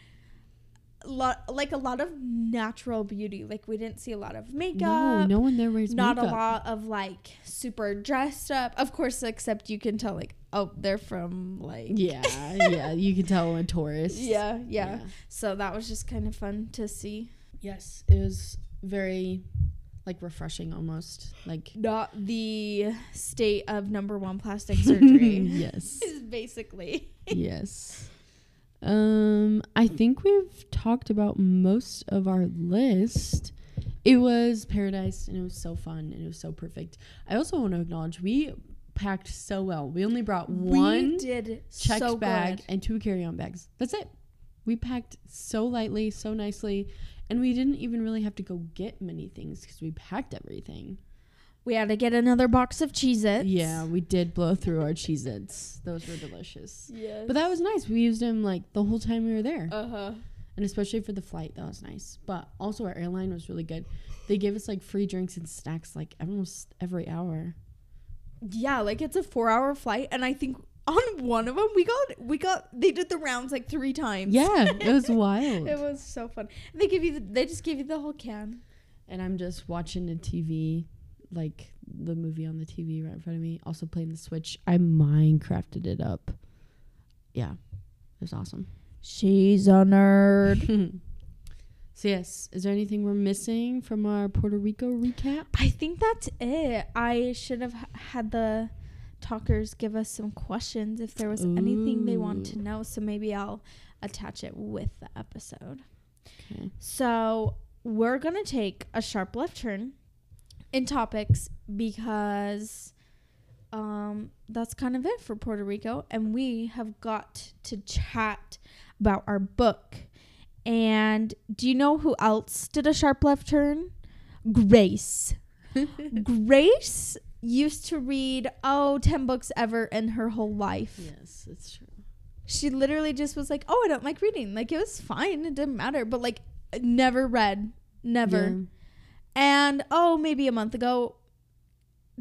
lot like a lot of natural beauty. Like we didn't see a lot of makeup. no, no one there wears not makeup. a lot of like super dressed up. Of course, except you can tell like oh they're from like Yeah, yeah, you can tell a tourist. [LAUGHS] yeah, yeah. So that was just kind of fun to see. Yes, it was very like refreshing almost. Like Not the state of number one plastic [LAUGHS] surgery. yes. is [LAUGHS] basically. yes. Um I think we've talked about most of our list. It was paradise and it was so fun and it was so perfect. I also want to acknowledge we packed so well. We only brought one did checked so bag good. and two carry-on bags. That's it. We packed so lightly, so nicely, and we didn't even really have to go get many things because we packed everything. We had to get another box of Cheez-Its. Yeah, we did blow through our Cheez-Its. Those were delicious. Yes. But that was nice. We used them like the whole time we were there. uh huh. and especially for the flight, that was nice. But also our airline was really good. They gave us like free drinks and snacks like almost every hour. Yeah, like it's a four-hour flight, and I think on one of them we got we got they did the rounds like three times. Yeah, it [LAUGHS] was wild. it was so fun. They give you the, they just gave you the whole can. and I'm just watching the TV, like the movie on the TV right in front of me. Also playing the Switch. I Minecrafted it up. Yeah, it was awesome. She's a nerd. [LAUGHS] so yes, is there anything we're missing from our Puerto Rico recap? I think that's it. I should have had the talkers give us some questions if there was anything they want to know. So maybe I'll attach it with the episode. Okay. So we're gonna take a sharp left turn in topics because um, that's kind of it for Puerto Rico, and we have got to chat about our book. And do you know who else did a sharp left turn? Grace. [LAUGHS] Grace used to read oh 10 books ever in her whole life yes, it's true. she literally just was like, "Oh, I don't like reading." Like it was fine, it didn't matter, but like never read, never. And oh, maybe a month ago,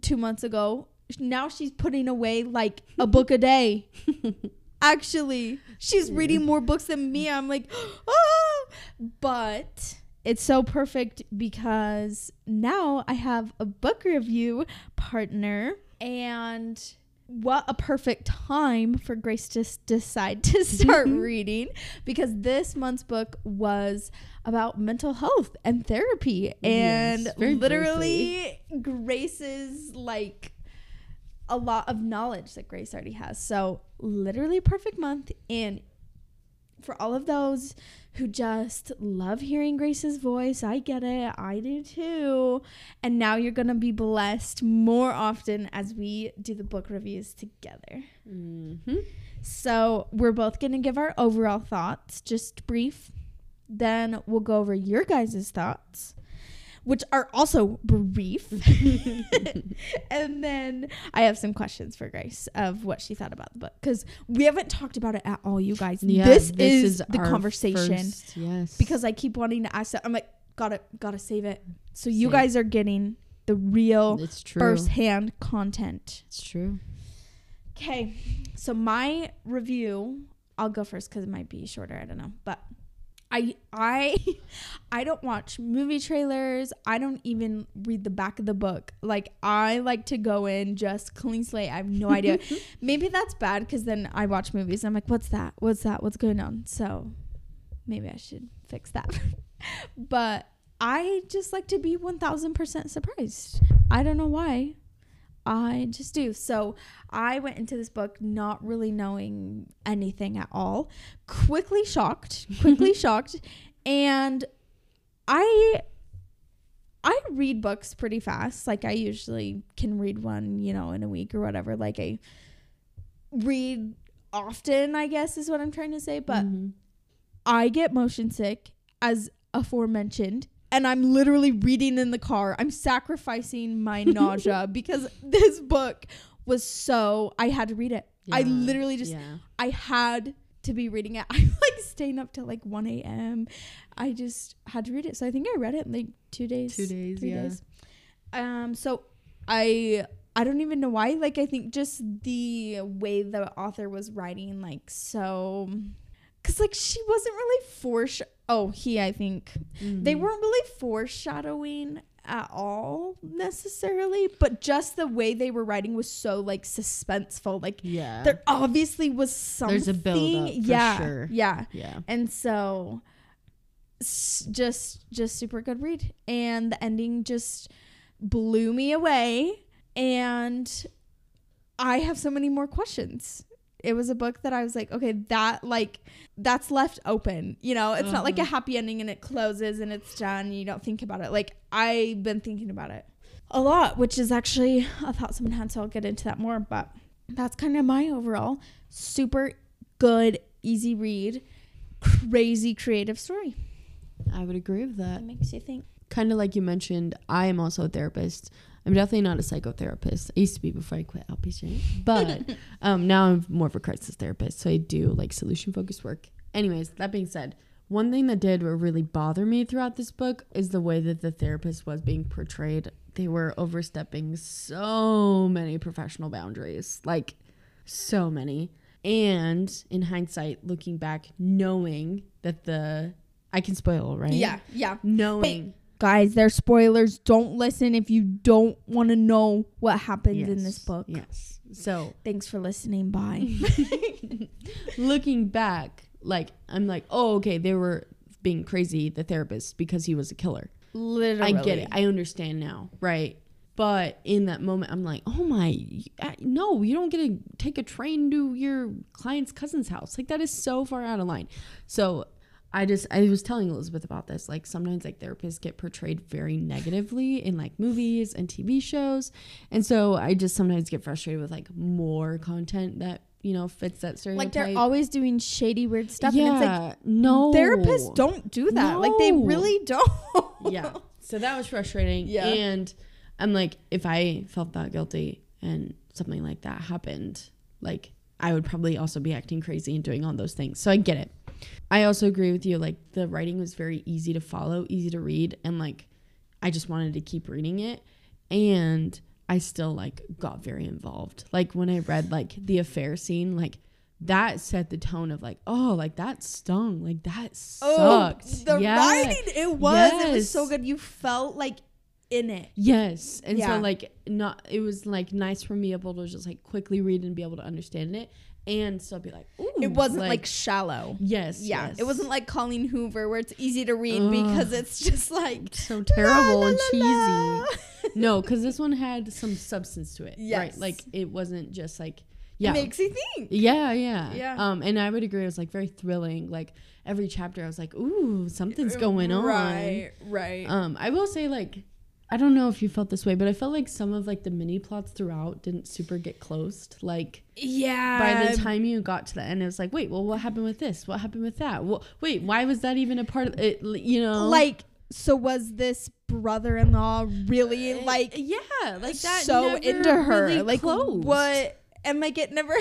2 months ago, now she's putting away like a book a day. [LAUGHS] Actually, she's reading more books than me. I'm like, "Ah!" [GASPS] But it's so perfect because now I have a book review partner and what a perfect time for Grace to s- decide [LAUGHS] to start mm-hmm. reading because this month's book was about mental health and therapy and Yes, very literally Grace's like a lot of knowledge that Grace already has. So, literally perfect month and for all of those who just love hearing Grace's voice, I get it. I do too. And now you're going to be blessed more often as we do the book reviews together. Mm-hmm. So, we're both going to give our overall thoughts, just brief. Then we'll go over your guys' thoughts, which are also brief. [LAUGHS] [LAUGHS] and then I have some questions for Grace of what she thought about the book because we haven't talked about it at all, you guys. Yeah, this, is, the conversation first- yes, because I keep wanting to ask that. I'm like, gotta gotta save it. So you Save. guys are getting the real it's true. first-hand content. It's true. Okay, so my review, I'll go first because it might be shorter. I don't know, but I I [LAUGHS] I don't watch movie trailers. I don't even read the back of the book. Like I like to go in just clean slate. I have no [LAUGHS] idea. maybe that's bad because then I watch movies. And I'm like, what's that? What's that? What's going on? So maybe I should fix that. [LAUGHS] but I just like to be 1000% surprised. I don't know why. I just do. So I went into this book not really knowing anything at all. Quickly shocked, [LAUGHS] quickly shocked, and I I read books pretty fast. Like I usually can read one, you know, in a week or whatever. Like I read often, I guess is what I'm trying to say, but Mhm. I get motion sick as aforementioned and I'm literally reading in the car. I'm sacrificing my [LAUGHS] nausea because this book was so I had to read it. I literally just yeah. I had to be reading it. [LAUGHS] I'm like staying up till like 1 a.m. I just had to read it. So I think I read it in like two days. Two days, Three yeah. days. Um so I I don't even know why. Like I think just the way the author was writing, like so, because like she wasn't really foresh. Oh, he. I think they Mhm. weren't really foreshadowing at all necessarily, but just the way they were writing was so like suspenseful. Like Yeah. there obviously was something. There's a build-up, yeah, sure. yeah. yeah. And so s- just just super good read and the ending just blew me away and I have so many more questions. It was a book that I was like, okay, that like that's left open. You know, it's not like a Uh-huh. happy ending and it closes and it's done. And you don't think about it. Like I've been thinking about it a lot, which is actually a thought someone had, so I'll get into that more. But that's kind of my overall super good, easy read, crazy creative story. I would agree with that. It makes you think. kind of like you mentioned, I am also a therapist. I'm definitely not a psychotherapist. I used to be before I quit outpatient, but [LAUGHS] um, now I'm more of a crisis therapist. So I do like solution focused work. Anyways, that being said, one thing that did really bother me throughout this book is the way that the therapist was being portrayed. They were overstepping so many professional boundaries, like so many. And in hindsight, looking back, knowing that the I can spoil, right? Yeah, yeah. knowing Guys, they're spoilers. Don't listen if you don't want to know what happened in this book. Yes. So Thanks for listening. Bye. [LAUGHS] looking back, like I'm like, oh, okay, they were being crazy, the therapist, because he was a killer. Literally. I get it. I understand now, right? But in that moment, I'm like, oh my, no, you don't get to take a train to your client's cousin's house. Like that is so far out of line. So I just, I was telling Elizabeth about this. Like sometimes like therapists get portrayed very negatively in like movies and TV shows. And so I just sometimes get frustrated with like more content that, you know, fits that stereotype. like they're always doing shady, weird stuff. yeah, And it's like no. therapists don't do that. Like they really don't. yeah. So that was frustrating. Yeah. And I'm like, if I felt that guilty and something like that happened, like I would probably also be acting crazy and doing all those things. So I get it. I also agree with you. Like the writing was very easy to follow, easy to read, and like I just wanted to keep reading it. And I still like got very involved. Like when I read like the affair scene, like that set the tone of like, oh, like that stung, like that oh, sucked. Oh, the Yeah. writing, it was. It was so good. You felt like in it. Yes. And Yeah. so like not it was like nice for me able to just like quickly read and be able to understand it and still be like, ooh. It wasn't like, shallow. Yes. Yeah, yes. it wasn't like Colleen Hoover where it's easy to read Ugh. because it's just like so terrible la, and la, cheesy. no, because this one had some substance to it. Right. Yes. Like it wasn't just like It yeah. makes you think. yeah, yeah. Yeah. Um, and I would agree it was like very thrilling. Like every chapter I was like, ooh, something's going on. Right, right. Um, I will say like I don't know if you felt this way, but I felt like some of like the mini plots throughout didn't super get closed. Like yeah. by the time you got to the end, it was like, wait, well, what happened with this? What happened with that? Well, wait, why was that even a part of it? You know, like so was this brother-in-law really uh, like yeah, like that. so into her really like closed. what and like it never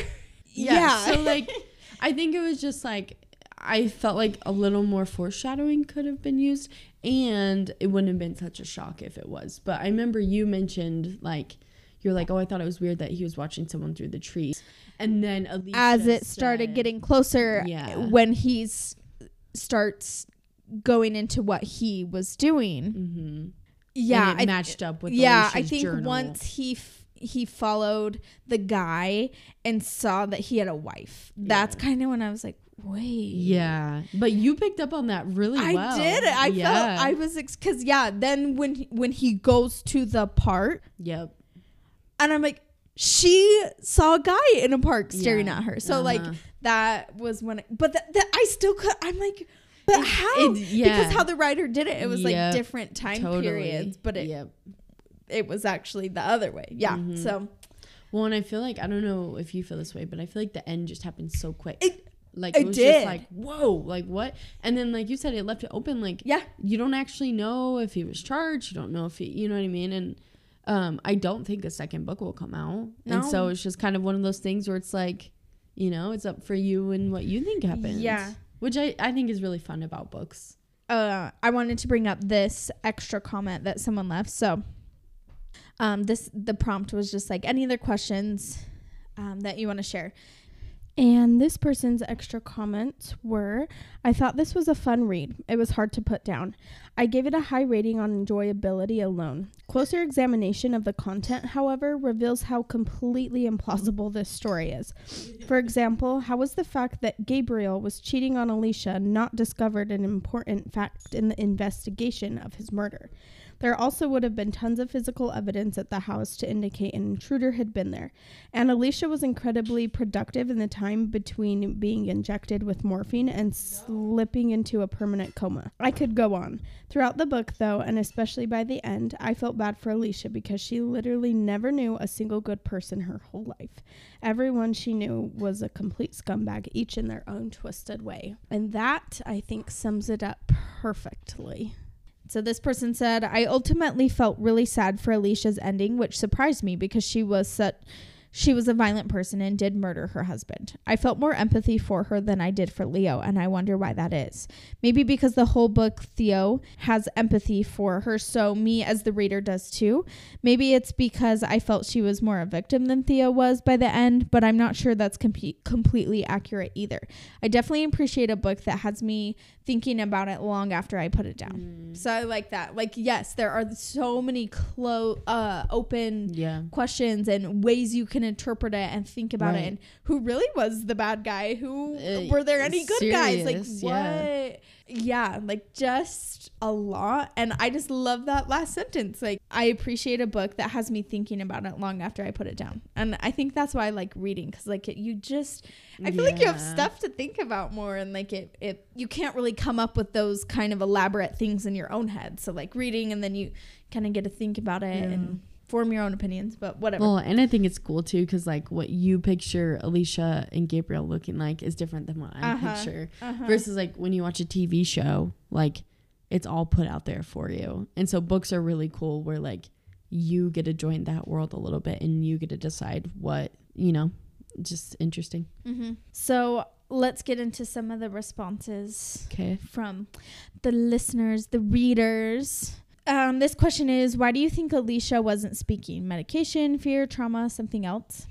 Yeah. yeah, So like, [LAUGHS] I think it was just like I felt like a little more foreshadowing could have been used, and it wouldn't have been such a shock if it was. But I remember you mentioned like. You're like, oh, I thought it was weird that he was watching someone through the trees, and then Alicia as it started said- getting closer Yeah. when he's starts going into what he was doing Mhm. yeah I- matched up with yeah i think journal. once he f- he followed the guy and saw that he had a wife that's Yeah. kind of when i was like wait Yeah, but you picked up on that really I well. did. I yeah. felt I was because yeah. Then when when he goes to the park, Yep. and I'm like, she saw a guy in a park staring Yeah. at her. So like Uh-huh. that was when. I, But that that I still could. I'm like, but It- how? it- yeah. Because how the writer did it, it was like different time Totally. periods, but it Yep. it was actually the other way. Yeah. Mhm. So Well, and I feel like I don't know if you feel this way, but I feel like the end just happened so quick. It- like it it was did. just like whoa, like what? And then like you said, it left it open. Like yeah, you don't actually know if he was charged. You don't know if he, you know what I mean? And um, I don't think a second book will come out. And so it's just kind of one of those things where it's like, you know, it's up for you and what you think happens. Yeah. Which I, I think is really fun about books. uh, I wanted to bring up this extra comment that someone left. So Um, this the prompt was just like any other questions um, that you want to share. And this person's extra comments were I thought this was a fun read. It was hard to put down. I gave it a high rating on enjoyability alone. Closer examination of the content, however, reveals how completely implausible this story is. For example, how was the fact that Gabriel was cheating on Alicia not discovered an important fact in the investigation of his murder? There also would have been tons of physical evidence at the house to indicate an intruder had been there. And Alicia was incredibly productive in the time between being injected with morphine and slipping into a permanent coma. I could go on. Throughout the book, though, and especially by the end, I felt bad for Alicia because she literally never knew a single good person her whole life. Everyone she knew was a complete scumbag, each in their own twisted way. And that, I think, sums it up perfectly. So this person said, I ultimately felt really sad for Alicia's ending, which surprised me because she was such she was a violent person and did murder her husband. I felt more empathy for her than I did for Leo, and I wonder why that is. Maybe because the whole book, Theo has empathy for her, so me as the reader does too. Maybe it's because I felt she was more a victim than Theo was by the end, but I'm not sure that's com- completely accurate either. I definitely appreciate a book that has me thinking about it long after I put it down. Mm. So I like that. Like, yes, there are so many close, uh, open yeah. questions and ways you can interpret it and think about right. it. And who really was the bad guy? Who uh, were there any good serious, guys? Like, what? Yeah yeah, like just a lot. And I just love that last sentence. Like, I appreciate a book that has me thinking about it long after I put it down. And I think that's why I like reading because, like, it, you just, I feel yeah. like you have stuff to think about more. And, like, it, it, you can't really come up with those kind of elaborate things in your own head. So, like, reading and then you kind of get to think about it yeah. and form your own opinions, but whatever. Well, and I think it's cool too because like what you picture Alicia and Gabriel looking like is different than what I uh-huh, picture. Uh-huh. Versus like when you watch a TV show, like it's all put out there for you. And so books are really cool where like you get to join that world a little bit and you get to decide what, you know, just interesting. Mm-hmm. So let's get into some of the responses okay. from the listeners, the readers. Um, this question is Why do you think Alicia wasn't speaking? Medication, fear, trauma, something else?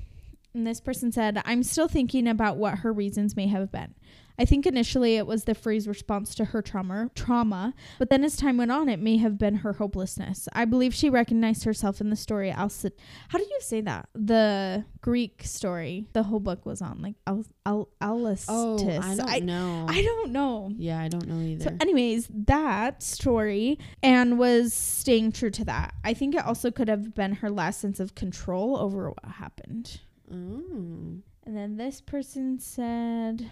And this person said, I'm still thinking about what her reasons may have been. I think initially it was the freeze response to her trauma, trauma, but then as time went on, it may have been her hopelessness. I believe she recognized herself in the story. Alcid, how do you say that? The Greek story. The whole book was on like Al Al Alistus. Oh, I don't I, know. I don't know. Yeah, I don't know either. So, anyways, that story and was staying true to that. I think it also could have been her last sense of control over what happened. Oh. And then this person said.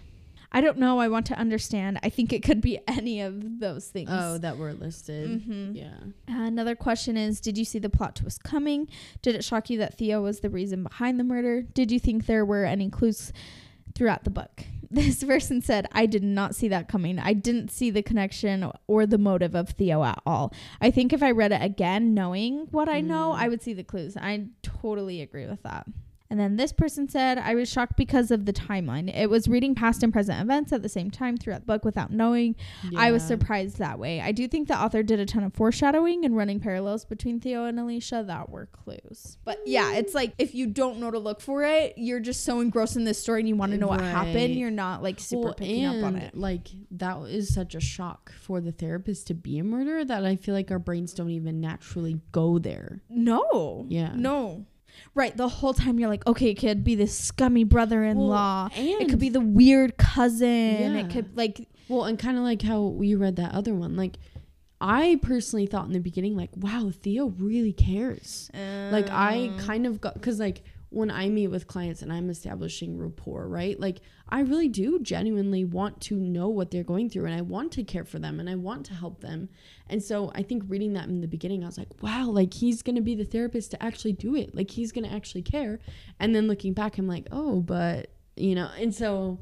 I don't know. I want to understand. I think it could be [LAUGHS] any of those things. Oh, that were listed. Mm-hmm. Yeah. Another question is Did you see the plot twist coming? Did it shock you that Theo was the reason behind the murder? Did you think there were any clues throughout the book? [LAUGHS] This person said, I did not see that coming. I didn't see the connection or the motive of Theo at all. I think if I read it again, knowing what I know, mm. I would see the clues. I totally agree with that. And then this person said, I was shocked because of the timeline. It was reading past and present events at the same time throughout the book without knowing. Yeah. I was surprised that way. I do think the author did a ton of foreshadowing and running parallels between Theo and Alicia that were clues. But yeah, it's like if you don't know to look for it, you're just so engrossed in this story and you want to know right. what happened. You're not like super well, picking up on it. Like that is such a shock for the therapist to be a murderer that I feel like our brains don't even naturally go there. No. Yeah. No. Right, the whole time you're like, okay, it could be this scummy brother-in-law. Well, it could be the weird cousin. Yeah. It could like well, and kind of like how we read that other one. Like, I personally thought in the beginning, like, wow, Theo really cares. Uh, like, I uh. kind of got because like when I meet with clients and I'm establishing rapport, right? Like I really do genuinely want to know what they're going through and I want to care for them and I want to help them. And so I think reading that in the beginning, I was like, wow, like he's going to be the therapist to actually do it. Like he's going to actually care. And then looking back, I'm like, oh, but, you know, and so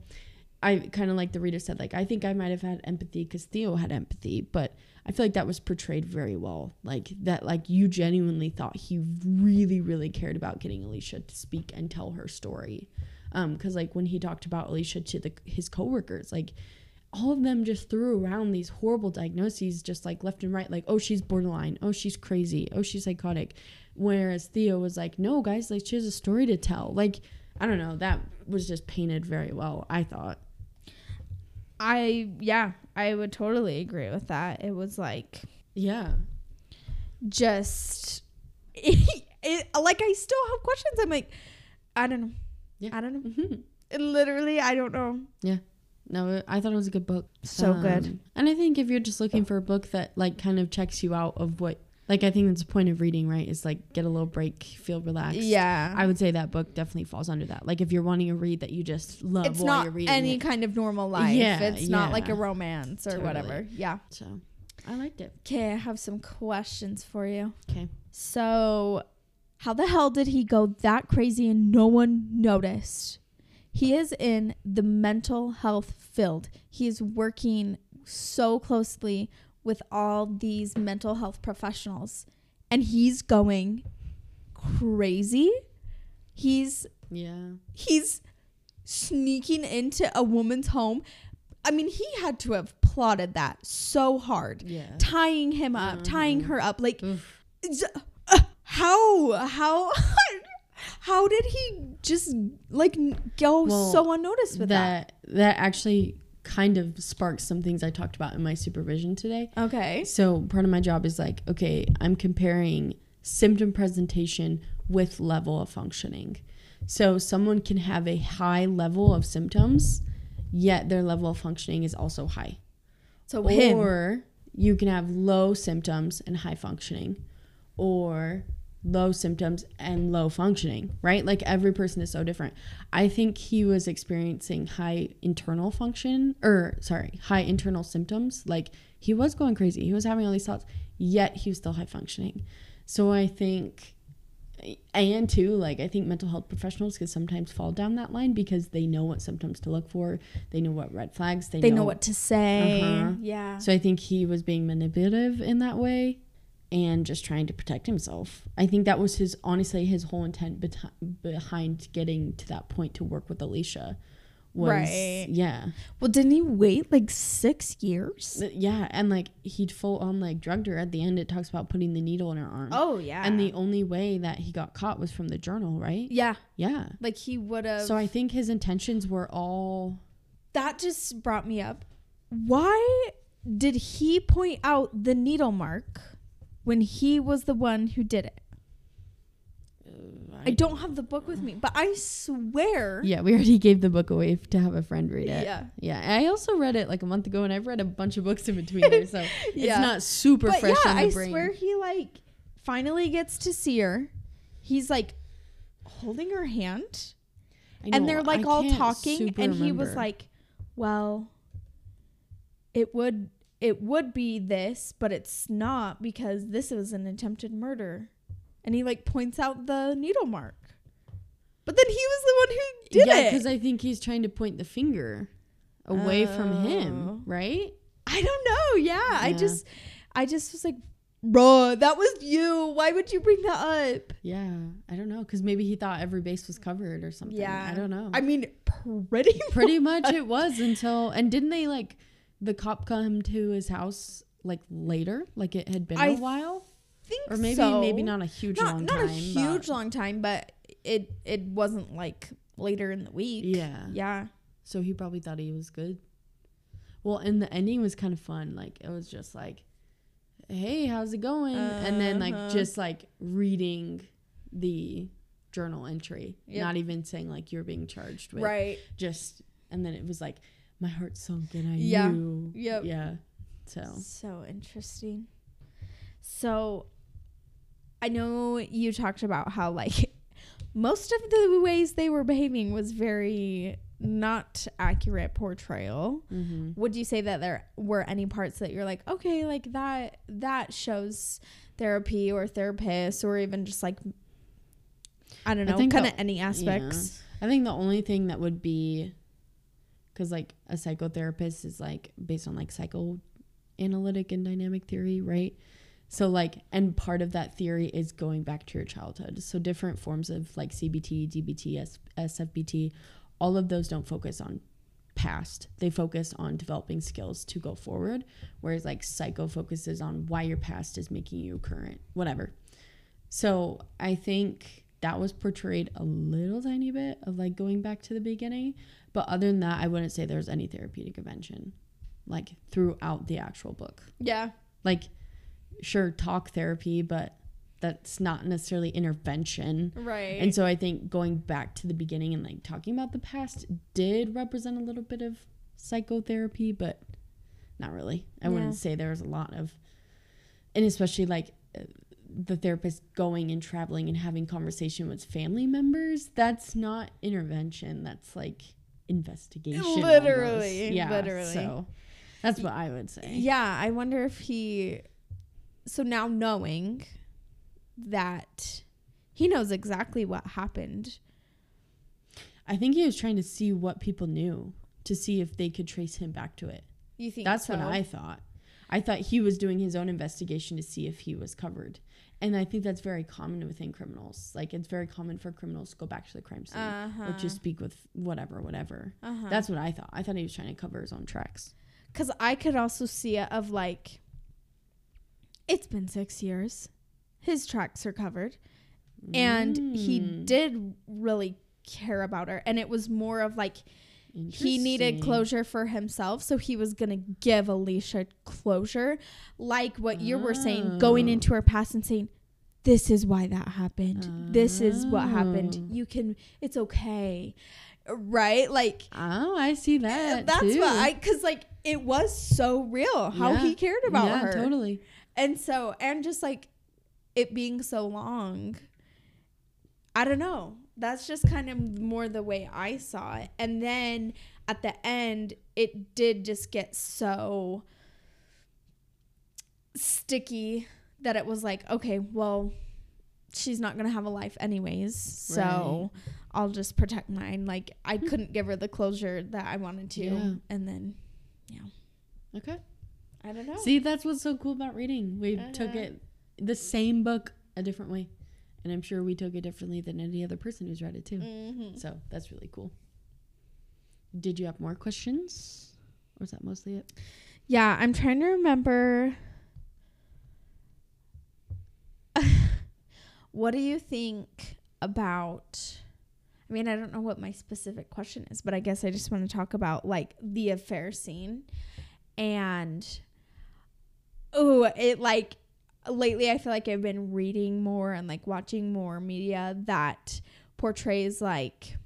I kind of like the reader said, like, I think I might have had empathy because Theo had empathy, but I feel like that was portrayed very well. Like that, like you genuinely thought he really, really cared about getting Alicia to speak and tell her story. Um, because like when he talked about Alicia to the his coworkers, like all of them just threw around these horrible diagnoses just like left and right like oh she's borderline. Oh she's crazy. Oh she's psychotic. Whereas theo was like no guys like she has a story to tell. Like i don't know. That was just painted very well i thought I yeah, I would totally agree with that. It was like yeah just it, [LAUGHS] it, like I still have questions. I'm like, I don't know. Yeah. I don't know. Mhm. Literally, I don't know. Yeah. No i thought it was a good book So good. Um, and i think if you're just looking for a book that like kind of checks you out of what like i think that's the point of reading right is like get a little break feel relaxed Yeah. I would say that book definitely falls under that. Like if you're wanting a read that you just love it's while not you're reading any it. kind of normal life. Yeah, it's not like a romance or Totally. whatever. Yeah. So I liked it. Okay, I have some questions for you. Okay. So, how the hell did he go that crazy and no one noticed? He is in the mental health field. He is working so closely with all these mental health professionals and he's going crazy. He's Yeah. he's sneaking into a woman's home. I mean, he had to have plotted that so hard. Yeah. Tying him up, tying Mhm. her up like uh, how how [LAUGHS] how did he just like go Well, so unnoticed with that? that that actually kind of sparks some things I talked about in my supervision today. Okay. So part of my job is like, okay, I'm comparing symptom presentation with level of functioning. So someone can have a high level of symptoms, yet their level of functioning is also high. So him. Or you can have low symptoms and high functioning, or low symptoms and low functioning, right? Like every person is so different. I think he was experiencing high internal function, or sorry, high internal symptoms. Like he was going crazy, he was having all these thoughts, yet he was still high functioning. So I think. And too, like I think mental health professionals could sometimes fall down that line because they know what symptoms to look for, they know what red flags, they, they know what to say. Uh-huh. Yeah. so I think he was being manipulative in that way and just trying to protect himself. I think that was his honestly his whole intent beti- behind getting to that point to work with Alicia. Was, Right. Yeah. Well, didn't he wait like six years? Uh, yeah, and like he'd full on like drugged her at the end it talks about putting the needle in her arm. Oh yeah. And the only way that he got caught was from the journal, right? yeah, Yeah. like he would have. So I think his intentions were all that just brought me up. Why did he point out the needle mark when he was the one who did it? I don't have the book with me, but I swear. Yeah, we already gave the book away to have a friend read it. Yeah. Yeah, I also read it like a month ago, and I've read a bunch of books in between there, so [LAUGHS] Yeah. it's not super But fresh yeah, in the I brain. swear he like finally gets to see her. He's like holding her hand, I and they're like I all talking, and he was like, "Well, it would it would be this, but it's not because this was an attempted murder." And he like points out the needle mark. But then he was the one who did yeah, it. because I think he's trying to point the finger away from Oh. him, right? I don't know. Yeah, I just, I just was like, bro, that was you. Why would you bring that up? Yeah, I don't know, because maybe he thought every base was covered or something. Yeah. I don't know. I mean, pretty, Pretty [LAUGHS] much it was until, and didn't they like the cop come to his house like later, like it had been I a while, think or maybe so. maybe not a huge not long not time. a huge long time, but it it wasn't like later in the week. Yeah. yeah. So he probably thought he was good. Well, and the ending was kind of fun. Like it was just like, "Hey, how's it going?" and then like Uh-huh. just like reading the journal entry, Yep. not even saying like you're being charged with. Right. Just and then it was like my heart sunk and I Yeah. knew. Yep. Yeah. So So interesting. So I know you talked about how like [LAUGHS] most of the ways they were behaving was very not accurate portrayal. hmm Would you say that there were any parts that you're like, okay, like that that shows therapy or therapist or even just like I don't know, kind of any aspects. I think the only thing that would be because like a psychotherapist is like based on like psychoanalytic and dynamic theory, right? So like and part of that theory is going back to your childhood. So different forms of like CBT, DBT, S- SFBT, all of those don't focus on past. They focus on developing skills to go forward, whereas like psycho focuses on why your past is making you current, whatever. So I think that was portrayed a little tiny bit of like going back to the beginning. But other than that, I wouldn't say there's any therapeutic intervention like throughout the actual book. Yeah. Like, sure, talk therapy, but that's not necessarily intervention. Right. And so I think going back to the beginning and like talking about the past did represent a little bit of psychotherapy, but not really. I Yeah. wouldn't say there was a lot of, and especially like the therapist going and traveling and having conversation with family members. That's not intervention. That's like investigation. Literally, almost. Yeah. literally. So that's what I would say. Yeah, I wonder if he. So now knowing that he knows exactly what happened. I think he was trying to see what people knew to see if they could trace him back to it. You think That's so? what I thought. I thought he was doing his own investigation to see if he was covered. And I think that's very common within criminals. Like it's very common for criminals to go back to the crime scene Uh-huh. or just speak with whatever, whatever. Uh-huh. That's what I thought. I thought he was trying to cover his own tracks. Because I could also see it of like, it's been six years. His tracks are covered. And he Mm. did really care about her. And it was more of like, he needed closure for himself. So he was going to give Alicia closure. Like what you were saying, going Oh. into her past and saying, this is why that happened. This is what happened. Oh. You can, it's okay. Right? Like, Oh, I see that. Eh, that's too. what I, because like it was so real how Yeah. he cared about yeah, her. totally. And so, and just like it being so long, I don't know. That's just kind of more the way I saw it. And then at the end, it did just get so sticky that it was like, okay, well, she's not going to have a life anyways. So I'll just protect mine. Like, I couldn't give her the closure that I wanted to. Yeah. And then, yeah. Okay. I don't know. See, that's what's so cool about reading. We took Uh-huh. it the same book a different way. And I'm sure we took it differently than any other person who's read it too. hmm So that's really cool. Did you have more questions? Or is that mostly it? Yeah, I'm trying to remember. [LAUGHS] what do you think about? I mean, I don't know what my specific question is, but I guess I just want to talk about like the affair scene. And oh, it like lately I feel like I've been reading more and like watching more media that portrays like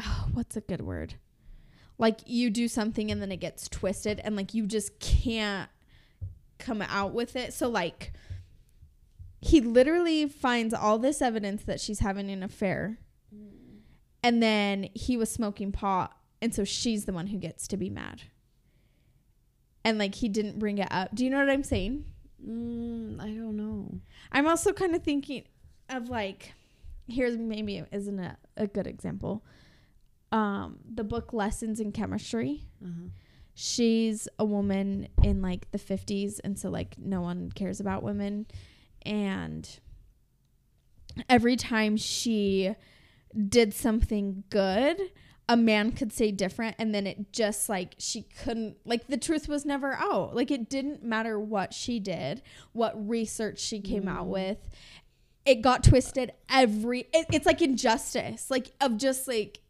oh, [SIGHS] what's a good word? Like you do something and then it gets twisted and like you just can't come out with it. So like he literally finds all this evidence that she's having an affair. Mm. And then he was smoking pot and so she's the one who gets to be mad. And like he didn't bring it up. Do you know what I'm saying? Mm, I don't know. I'm also kind of thinking of like here's maybe isn't a, a good example. Um the book Lessons in Chemistry. Uh-huh. She's a woman in like the 50s and so like no one cares about women and every time she did something good a man could say different and then it just like she couldn't like the truth was never out like it didn't matter what she did what research she came out Mm. with it got twisted every it, it's like injustice like of just like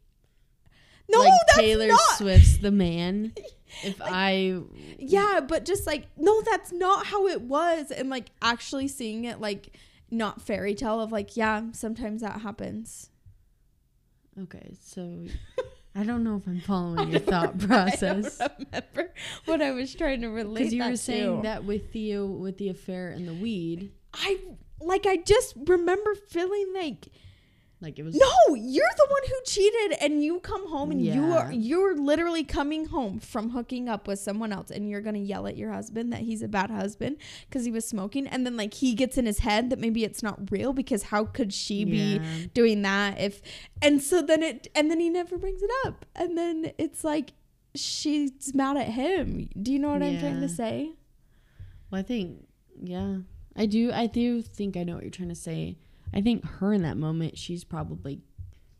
no like that's Taylor not Swift's The Man. [LAUGHS] If Like- I yeah but just like no that's not how it was and like actually seeing it like not fairy tale of like yeah sometimes that happens Okay, so [LAUGHS] I don't know if I'm following your thought [LAUGHS] I process. don't remember what I was trying to relate. Because you that were saying to. that with Theo with the affair and the weed, I like. I just remember feeling like, like it was no, you're the one who cheated, and you come home and you are you're literally coming home from hooking up with someone else, and you're gonna yell at your husband that he's a bad husband because he was smoking, and then like he gets in his head that maybe it's not real because how could she be doing that if and so then it and then he never brings it up and then it's like she's mad at him. Do you know what i'm trying to say? Well, I think, yeah, I do. I do think I know what you're trying to say. I think her in that moment, she's probably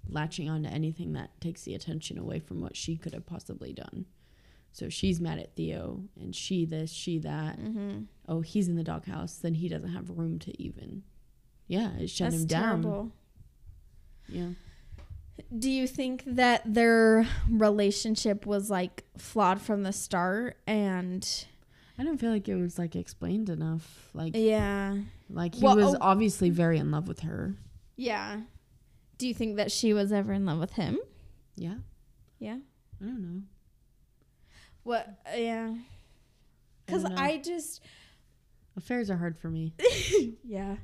latching on to anything that takes the attention away from what she could have possibly done. So she's mad at Theo and she this, she that. Mm-hmm. Oh, he's in the doghouse, then he doesn't have room to even. Yeah, it shut That's him down. terrible. Yeah. Do you think that their relationship was like flawed from the start and I don't feel like it was like explained enough. Like yeah. Like he Well, was oh- obviously very in love with her. Yeah. Do you think that she was ever in love with him? Yeah. Yeah. I don't know. What yeah. Cuz don't. I just Affairs are hard for me. [LAUGHS] yeah.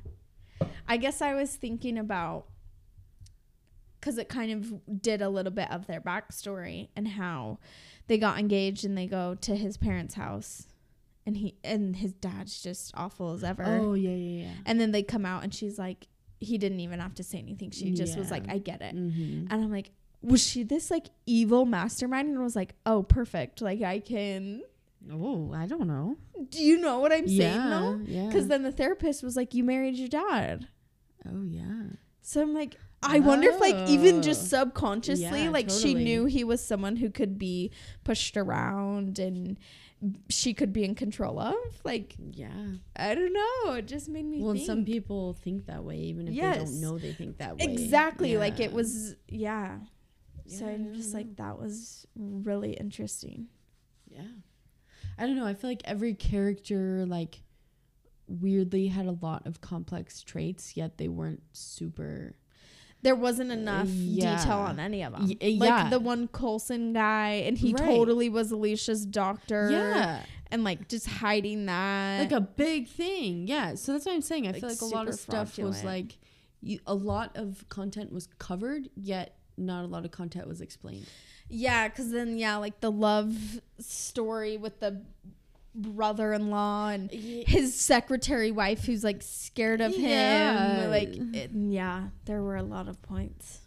I guess I was thinking about because it kind of did a little bit of their backstory and how they got engaged and they go to his parents' house and he and his dad's just awful as ever. Oh yeah, yeah, yeah. And then they come out and she's like, he didn't even have to say anything. She just was like, I get it. Mm-hmm. And I'm like, was she this like evil mastermind? And I was like, oh, perfect. Like I can. Oh, I don't know. Do you know what I'm saying yeah, though? yeah. Because then the therapist was like, you married your dad. oh yeah. So I'm like, I wonder if like even just Oh. subconsciously, Yeah, like she knew he was someone who could be pushed around and she could be in control of. Like Yeah. I don't know. It just made me Well, some people think that way, even if they don't know they think that way. exactly like it was yeah. So Yeah, I I'm just know. like that was really interesting. Yeah. I don't know. I feel like every character like weirdly had a lot of complex traits, yet they weren't super. There wasn't enough yeah. detail on any of them. Y- eh, like yeah. the one Colson guy, and he Right. totally was Alicia's doctor. Yeah. and like just hiding that. Like a big thing. Yeah. So that's what I'm saying. I Like, feel like a lot of stuff was like you, a lot of content was covered, yet not a lot of content was explained. Yeah, because then yeah, like the love story with the brother-in-law and his secretary wife who's like scared of him Yeah. Like it, yeah, there were a lot of points.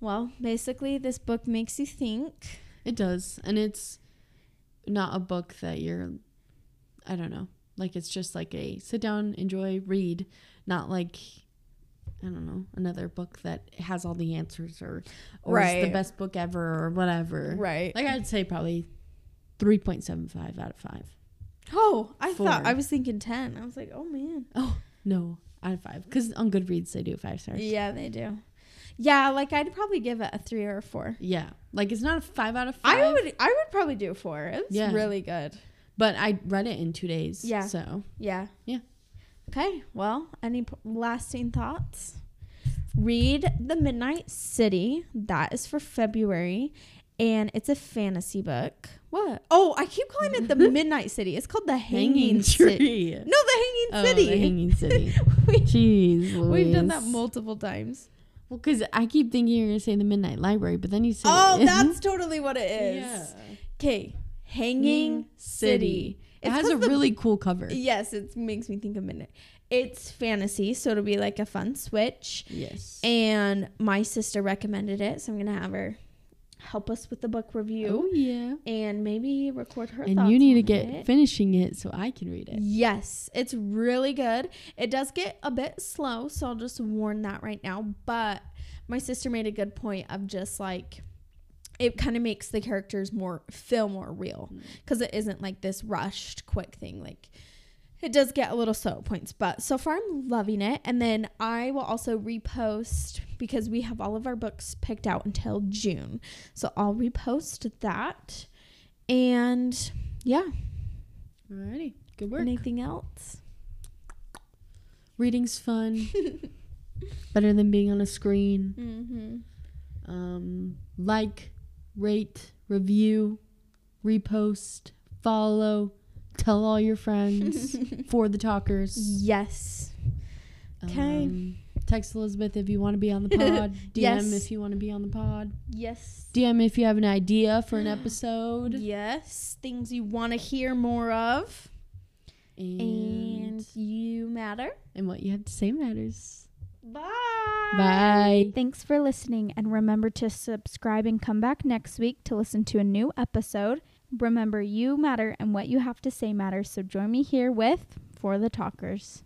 Well, basically, this book makes you think. It does. And it's not a book that you're I don't know. Like it's just like a sit down, enjoy, read, not like I don't know, another book that has all the answers or or is the best book ever or whatever. Right. Like I'd say probably 3.75 out of 5. Oh, I thought I was thinking ten. I was like, oh man. Oh, no, out of 5 cuz on Goodreads they do 5 stars. Yeah, they do. Yeah, like I'd probably give it a three or a four. Yeah. Like it's not a 5 out of 5. I would I would probably do a four. It's Yeah. really good. but I read it in 2 days. Yeah. So, Yeah. Yeah. Okay. Well, any p- lasting thoughts? Read The Midnight City. That is for February. And it's a fantasy book. What? Oh, I keep calling it The [LAUGHS] Midnight City. It's called The Hanging, City. tree. No, The Hanging Oh, City. the hanging [LAUGHS] city. we, Jeez, we've done that multiple times. Well, because I keep thinking you're gonna say the Midnight Library, but then you say Oh, that's [LAUGHS] totally what it is. yeah. Okay. Hanging City. It has a the- really cool cover. Yes, it makes me think of Midnight. It's fantasy, so it'll be like a fun switch. Yes. And my sister recommended it, so I'm gonna have her help us with the book review oh yeah. and maybe record her. And you need to get it. finishing it so I can read it. Yes, it's really good. It does get a bit slow, so I'll just warn that right now. But my sister made a good point of just like it kind of makes the characters more feel more real mm. because it isn't like this rushed quick thing. Like it does get a little slow at points, but so far I'm loving it. And then I will also repost because we have all of our books picked out until June, so I'll repost that. And yeah, Alrighty. Good work. anything else? Reading's fun. [LAUGHS] Better than being on a screen. Mm-hmm. Um, like, rate, review, repost, follow, tell all your friends [LAUGHS] for the talkers. Yes. 'Kay. Um, text Elizabeth if you want to be on the [LAUGHS] pod. DM Yes. if you want to be on the pod. Yes. DM if you have an idea for an episode. Yes. Things you want to hear more of. And, And you matter. and what you have to say matters. Bye. Bye. Thanks for listening. And remember to subscribe and come back next week to listen to a new episode. Remember, you matter and what you have to say matters. So join me here with For the Talkers.